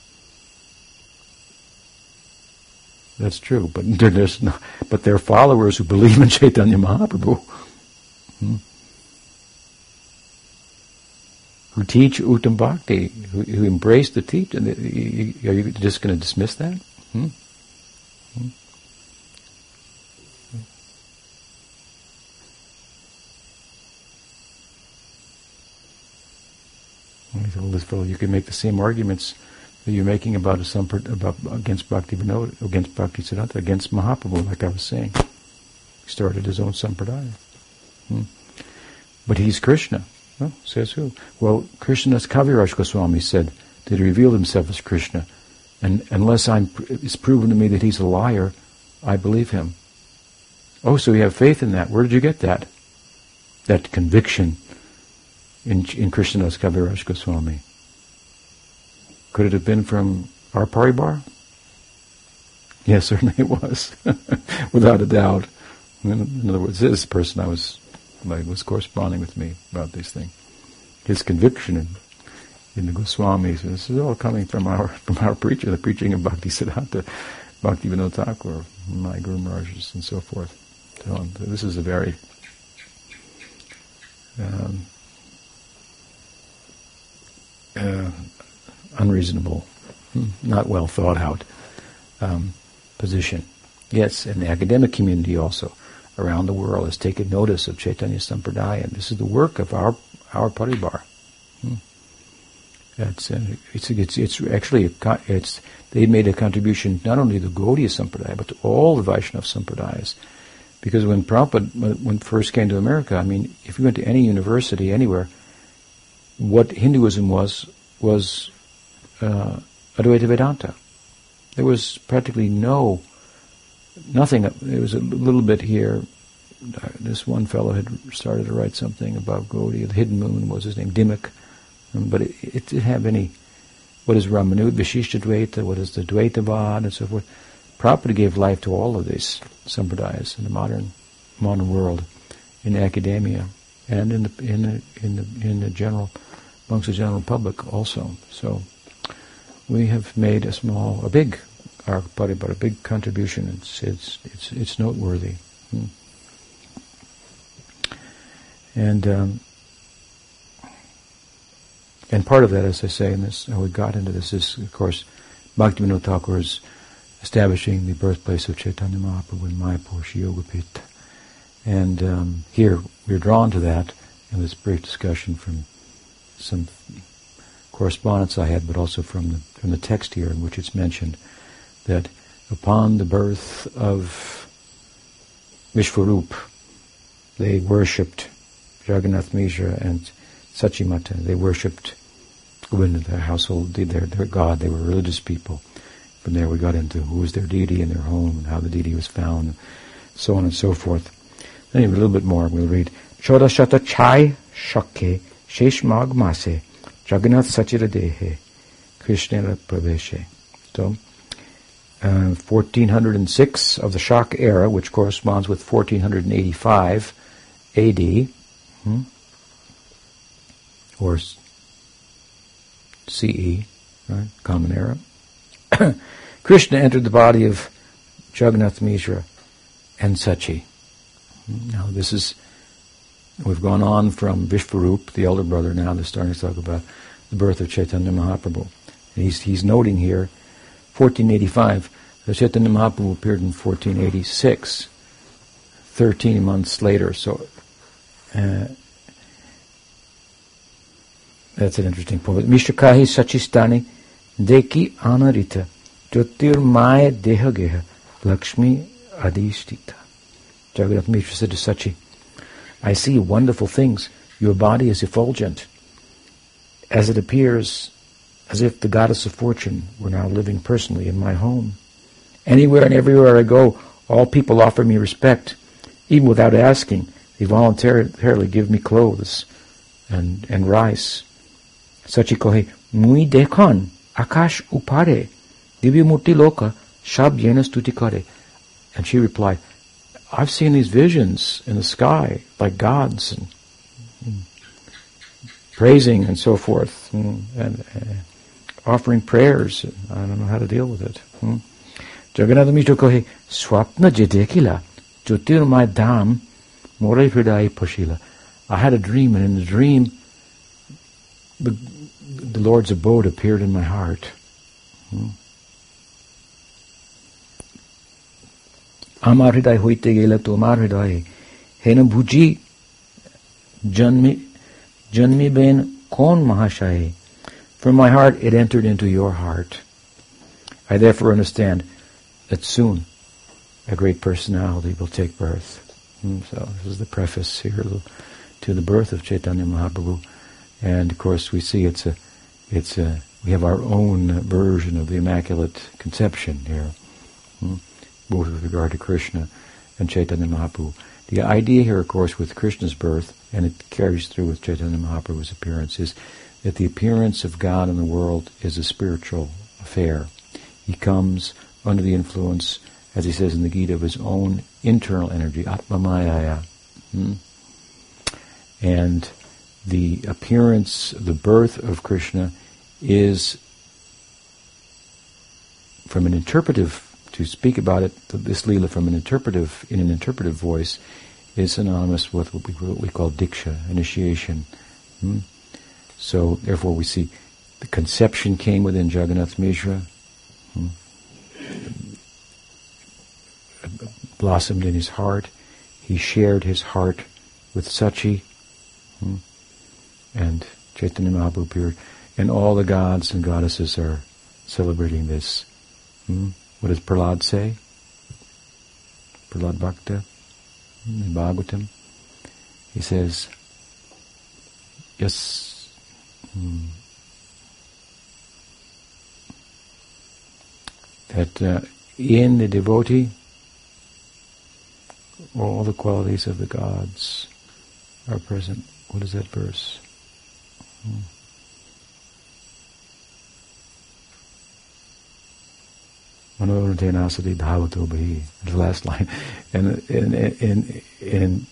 That's true, but (laughs) there's no, but there are followers who believe in (laughs) Chaitanya Mahaprabhu. Hmm. Who teach Uttam Bhakti, who, who embrace the teaching. Are you just going to dismiss that? Hmm? Hmm? I told this fellow, you can make the same arguments that you're making about a some about against Bhakti Vinod, against Bhakti Siddhanta, against Mahaprabhu, like I was saying. He started his own sampradaya. Hmm. But he's Krishna. Well, says who? Well, Krishnadas Kaviraj Goswami said that he revealed himself as Krishna. And unless I'm, it's proven to me that he's a liar, I believe him. Oh, so you have faith in that. Where did you get that? That conviction in, in Krishnadas Kaviraj Goswami. Could it have been from our paribar? Yes, (laughs) certainly it was, (laughs) without a doubt. In other words, this person I was like, was corresponding with me about these things. His conviction in, in the Goswamis, this is all coming from our (laughs) from our preacher, the preaching of Bhakti Siddhanta, Bhakti Vinod Thakur, my Guru Maharajs, and so forth. So this is a very um, uh, unreasonable, not well thought out um, position. Yes, and the academic community also around the world has taken notice of Chaitanya Sampradaya. This is the work of our our paribar. Hmm. It's, uh, it's, it's, it's actually a, it's they made a contribution not only to the Gaudiya Sampradaya but to all the Vaishnava Sampradayas. Because when Prabhupada when first came to America, I mean, if you went to any university anywhere, what Hinduism was was uh, Advaita Vedanta. There was practically no, nothing. There was a little bit here. This one fellow had started to write something about Gaudiya. The hidden moon was his name, Dimock. Um, but it, it, didn't have any, what is Ramanu, Vishishta Dvaita, what is the Dvaitavad, and so forth. Prabhupada gave life to all of these sampradayas in the modern modern world, in academia, and in the in the in the in the general amongst the general public also. So we have made a small, a big, our body, but a big contribution. It's it's it's it's noteworthy. Hmm. And um, and part of that, as I say, and this how we got into this is, of course, Bhaktivinoda Thakur's establishing the birthplace of Chaitanya Mahaprabhu in Mayapur, Sri Yogapith. And um, here we're drawn to that in this brief discussion from some correspondence I had, but also from the, from the text here in which it's mentioned that upon the birth of Vishwarup, they worshipped Jagannath Mishra and Sachimata. They worshipped Govinda, their household, their, their god. They were religious people. From there we got into who was their deity in their home and how the deity was found, so on and so forth. Then a little bit more, we'll read, Chodashata Chai Shakke Sheshmag Mase Jagannath Sachira Dehe, Krishna Praveshe. So, uh, 1406 of the Shaka era, which corresponds with 1485 AD, hmm? or CE, right? Common era. (coughs) Krishna entered the body of Jagannath Mishra and Sachi. Now this is, we've gone on from Vishvarup, the elder brother, now they're starting to talk about the birth of Chaitanya Mahaprabhu. And he's, he's noting here 1485. The Chaitanya Mahaprabhu appeared in 1486, 13 months later. So uh, that's an interesting point. Mishakahi Sachistani Deki Anarita Jyotirmaya Dehageha Lakshmi Adishtita. Jagannath Mishra said to Sachi, I see wonderful things. Your body is effulgent, as it appears as if the goddess of fortune were now living personally in my home. Anywhere and everywhere I go, all people offer me respect. Even without asking, they voluntarily give me clothes and, and rice. Sachi kohe, mui dekhan, akash upare, divyamurti loka, shab yena stuti kare. And she replied, I've seen these visions in the sky, like gods, and, and praising and so forth, and, and uh, offering prayers. I don't know how to deal with it. Hmm? Mishra kohe, swapna jedekila, jyotirmay hridai pashila. I had a dream, and in the dream, the, the Lord's abode appeared in my heart. Hmm? আমার হৃদয় হইতে গেলে তোমার হৃদয়ে হেন বুঝি জন্মি জন্মিবেন কোন মহাশয়ে from my heart it entered into your heart. I therefore understand that soon a great personality will take birth. And hmm, so this is the preface here to the birth of Chaitanya Mahaprabhu. And of course we see it's a, it's a, we have our own version of the Immaculate Conception here, hmm, both with regard to Krishna and Chaitanya Mahaprabhu. The idea here, of course, with Krishna's birth, and it carries through with Chaitanya Mahaprabhu's appearance, is that the appearance of God in the world is a spiritual affair. He comes under the influence, as he says in the Gita, of his own internal energy, Atmamayaya. Hmm? And the appearance, the birth of Krishna is, from an interpretive, to speak about it, this Leela from an interpretive, in an interpretive voice, is synonymous with what we, what we call diksha, initiation. Hmm? So therefore we see the conception came within Jagannath Mishra, hmm, blossomed in his heart. He shared his heart with Sachi, hmm, and Chaitanya Mahaprabhu appeared. And all the gods and goddesses are celebrating this. Hmm. What does Prahlad say? Prahlad Bhakta in Bhagavatam. He says, Yes, Hmm. That uh, in the devotee, all the qualities of the gods are present. What is that verse? Hmm. Dhavato bhi. The last line. And, and, and, and,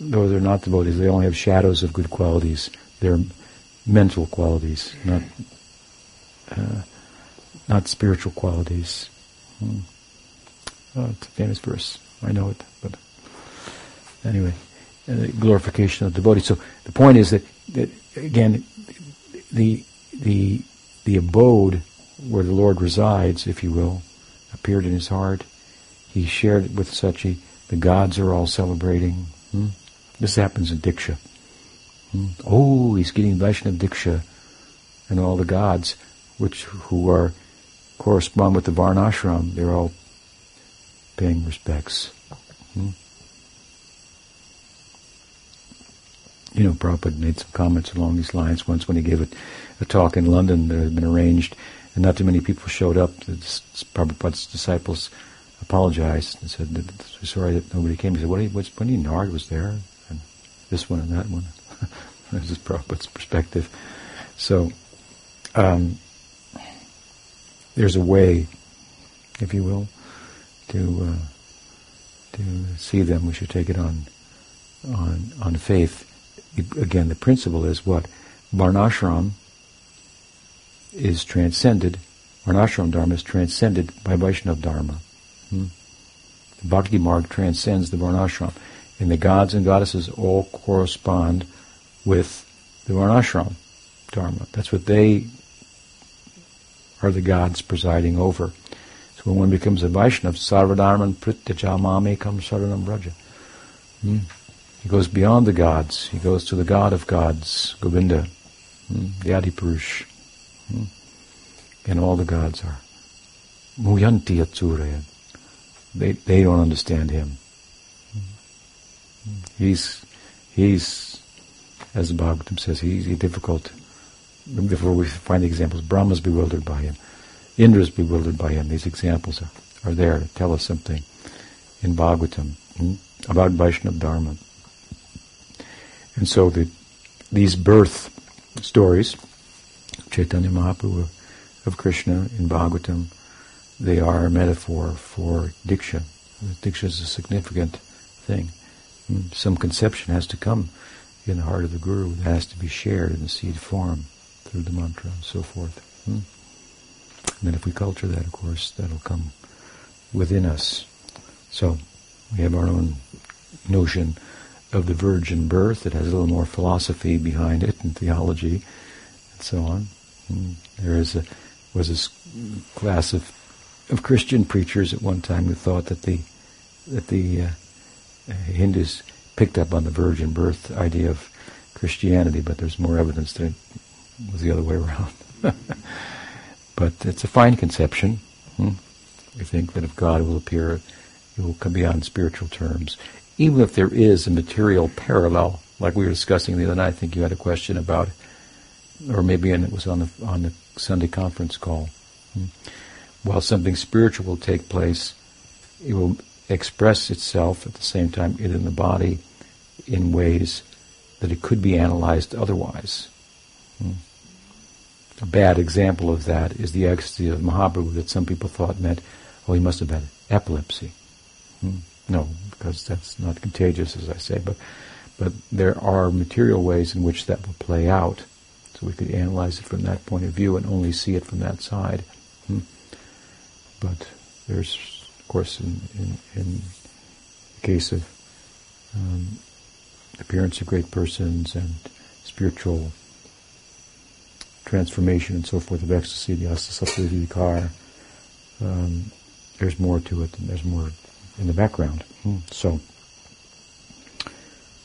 those are not devotees. They only have shadows of good qualities. They're mental qualities, not uh, not spiritual qualities. Hmm. Oh, it's a famous verse. I know it, but anyway, uh, glorification of the devotee. So the point is that, that again, the the the abode where the Lord resides, if you will, appeared in his heart. He shared it with Sachi. The gods are all celebrating. Hmm? This happens in Diksha. Hmm? Oh, he's getting Vaishnav Diksha and all the gods, which who are correspond with the Varnashram. They're all paying respects. Hmm? You know, Prabhupada made some comments along these lines once when he gave a, a talk in London that had been arranged, and not too many people showed up. The Prabhupada's disciples apologized and said, sorry that nobody came. He said, what, what's, when Narad was there, and this one and that one. (laughs) this is Prabhupada's perspective. So, um, there's a way if you will, to uh, to see them. We should take it on on on faith. Again, the principle is what Varnashram is transcended. Varnashram Dharma is transcended by Vaishnava Dharma. Hmm? The Bhakti Marg transcends the Varnashram. And the gods and goddesses all correspond with the Varnashram Dharma. That's what they are the gods presiding over. So when one becomes a Vaishnava, Sarvadharman Prityajamame comes Saranam Raja. Hmm? He goes beyond the gods. He goes to the God of gods, Govinda, hmm? the Adipurush. Hmm? And all the gods are Muhyanti Atsuraya. They, they don't understand him. He's, he's, as the Bhagavatam says, he's, difficult. Before we find examples, Brahma's bewildered by him. Indra's bewildered by him. These examples are, are there to tell us something in Bhagavatam hmm, about Vaishnava Dharma. And so the, these birth stories, Chaitanya Mahaprabhu of Krishna in Bhagavatam, they are a metaphor for Diksha. Diksha is a significant thing. Hmm, some conception has to come in the heart of the Guru. that has to be shared in the seed form through the mantra and so forth. Hmm? And then if we culture that, of course, that'll come within us. So we have our own notion of the virgin birth. It has a little more philosophy behind it and theology so on. And hmm, there is a was a class of of Christian preachers at one time who thought that the that the uh, Hindus picked up on the virgin birth idea of Christianity, but there's more evidence that it was the other way around. (laughs) but it's a fine conception. Hmm? We think that if God will appear, it will come beyond spiritual terms. Even if there is a material parallel, like we were discussing the other night, I think you had a question about, or maybe it was on the on the Sunday conference call. Hmm? while something spiritual will take place, it will express itself at the same time in the body in ways that it could be analyzed otherwise. Hmm. A bad example of that is the ecstasy of Mahaprabhu that some people thought meant, oh, he must have had epilepsy. Hmm. No, because that's not contagious, as I say, but but there are material ways in which that will play out. So we could analyze it from that point of view and only see it from that side. Hmm. But there's, of course, in, in, in the case of um, appearance of great persons and spiritual transformation and so forth of ecstasy, the car, um, there's more to it and there's more in the background. Mm. So,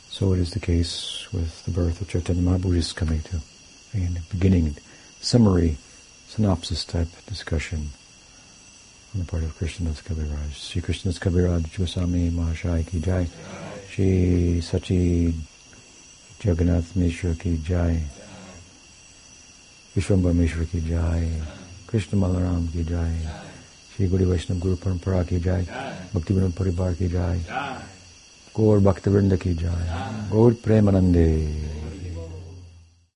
so it is the case with the birth of Chaitanya Mahaprabhu is coming to a beginning, summary, synopsis type discussion on the part of Krishnadas Kaviraj. Sri Krishnadas Kaviraj Goswami Mahashai ki jai. Shri Sachi Jagannath Mishra ki jai. Vishwambar Mishra ki jai. Krishna Balaram ki jai. Shri Guru Vaishnava Guru Parampara ki jai. Bhakti Paribar ki jai. Gaur Bhaktivinoda ki jai. Gaur Premanande.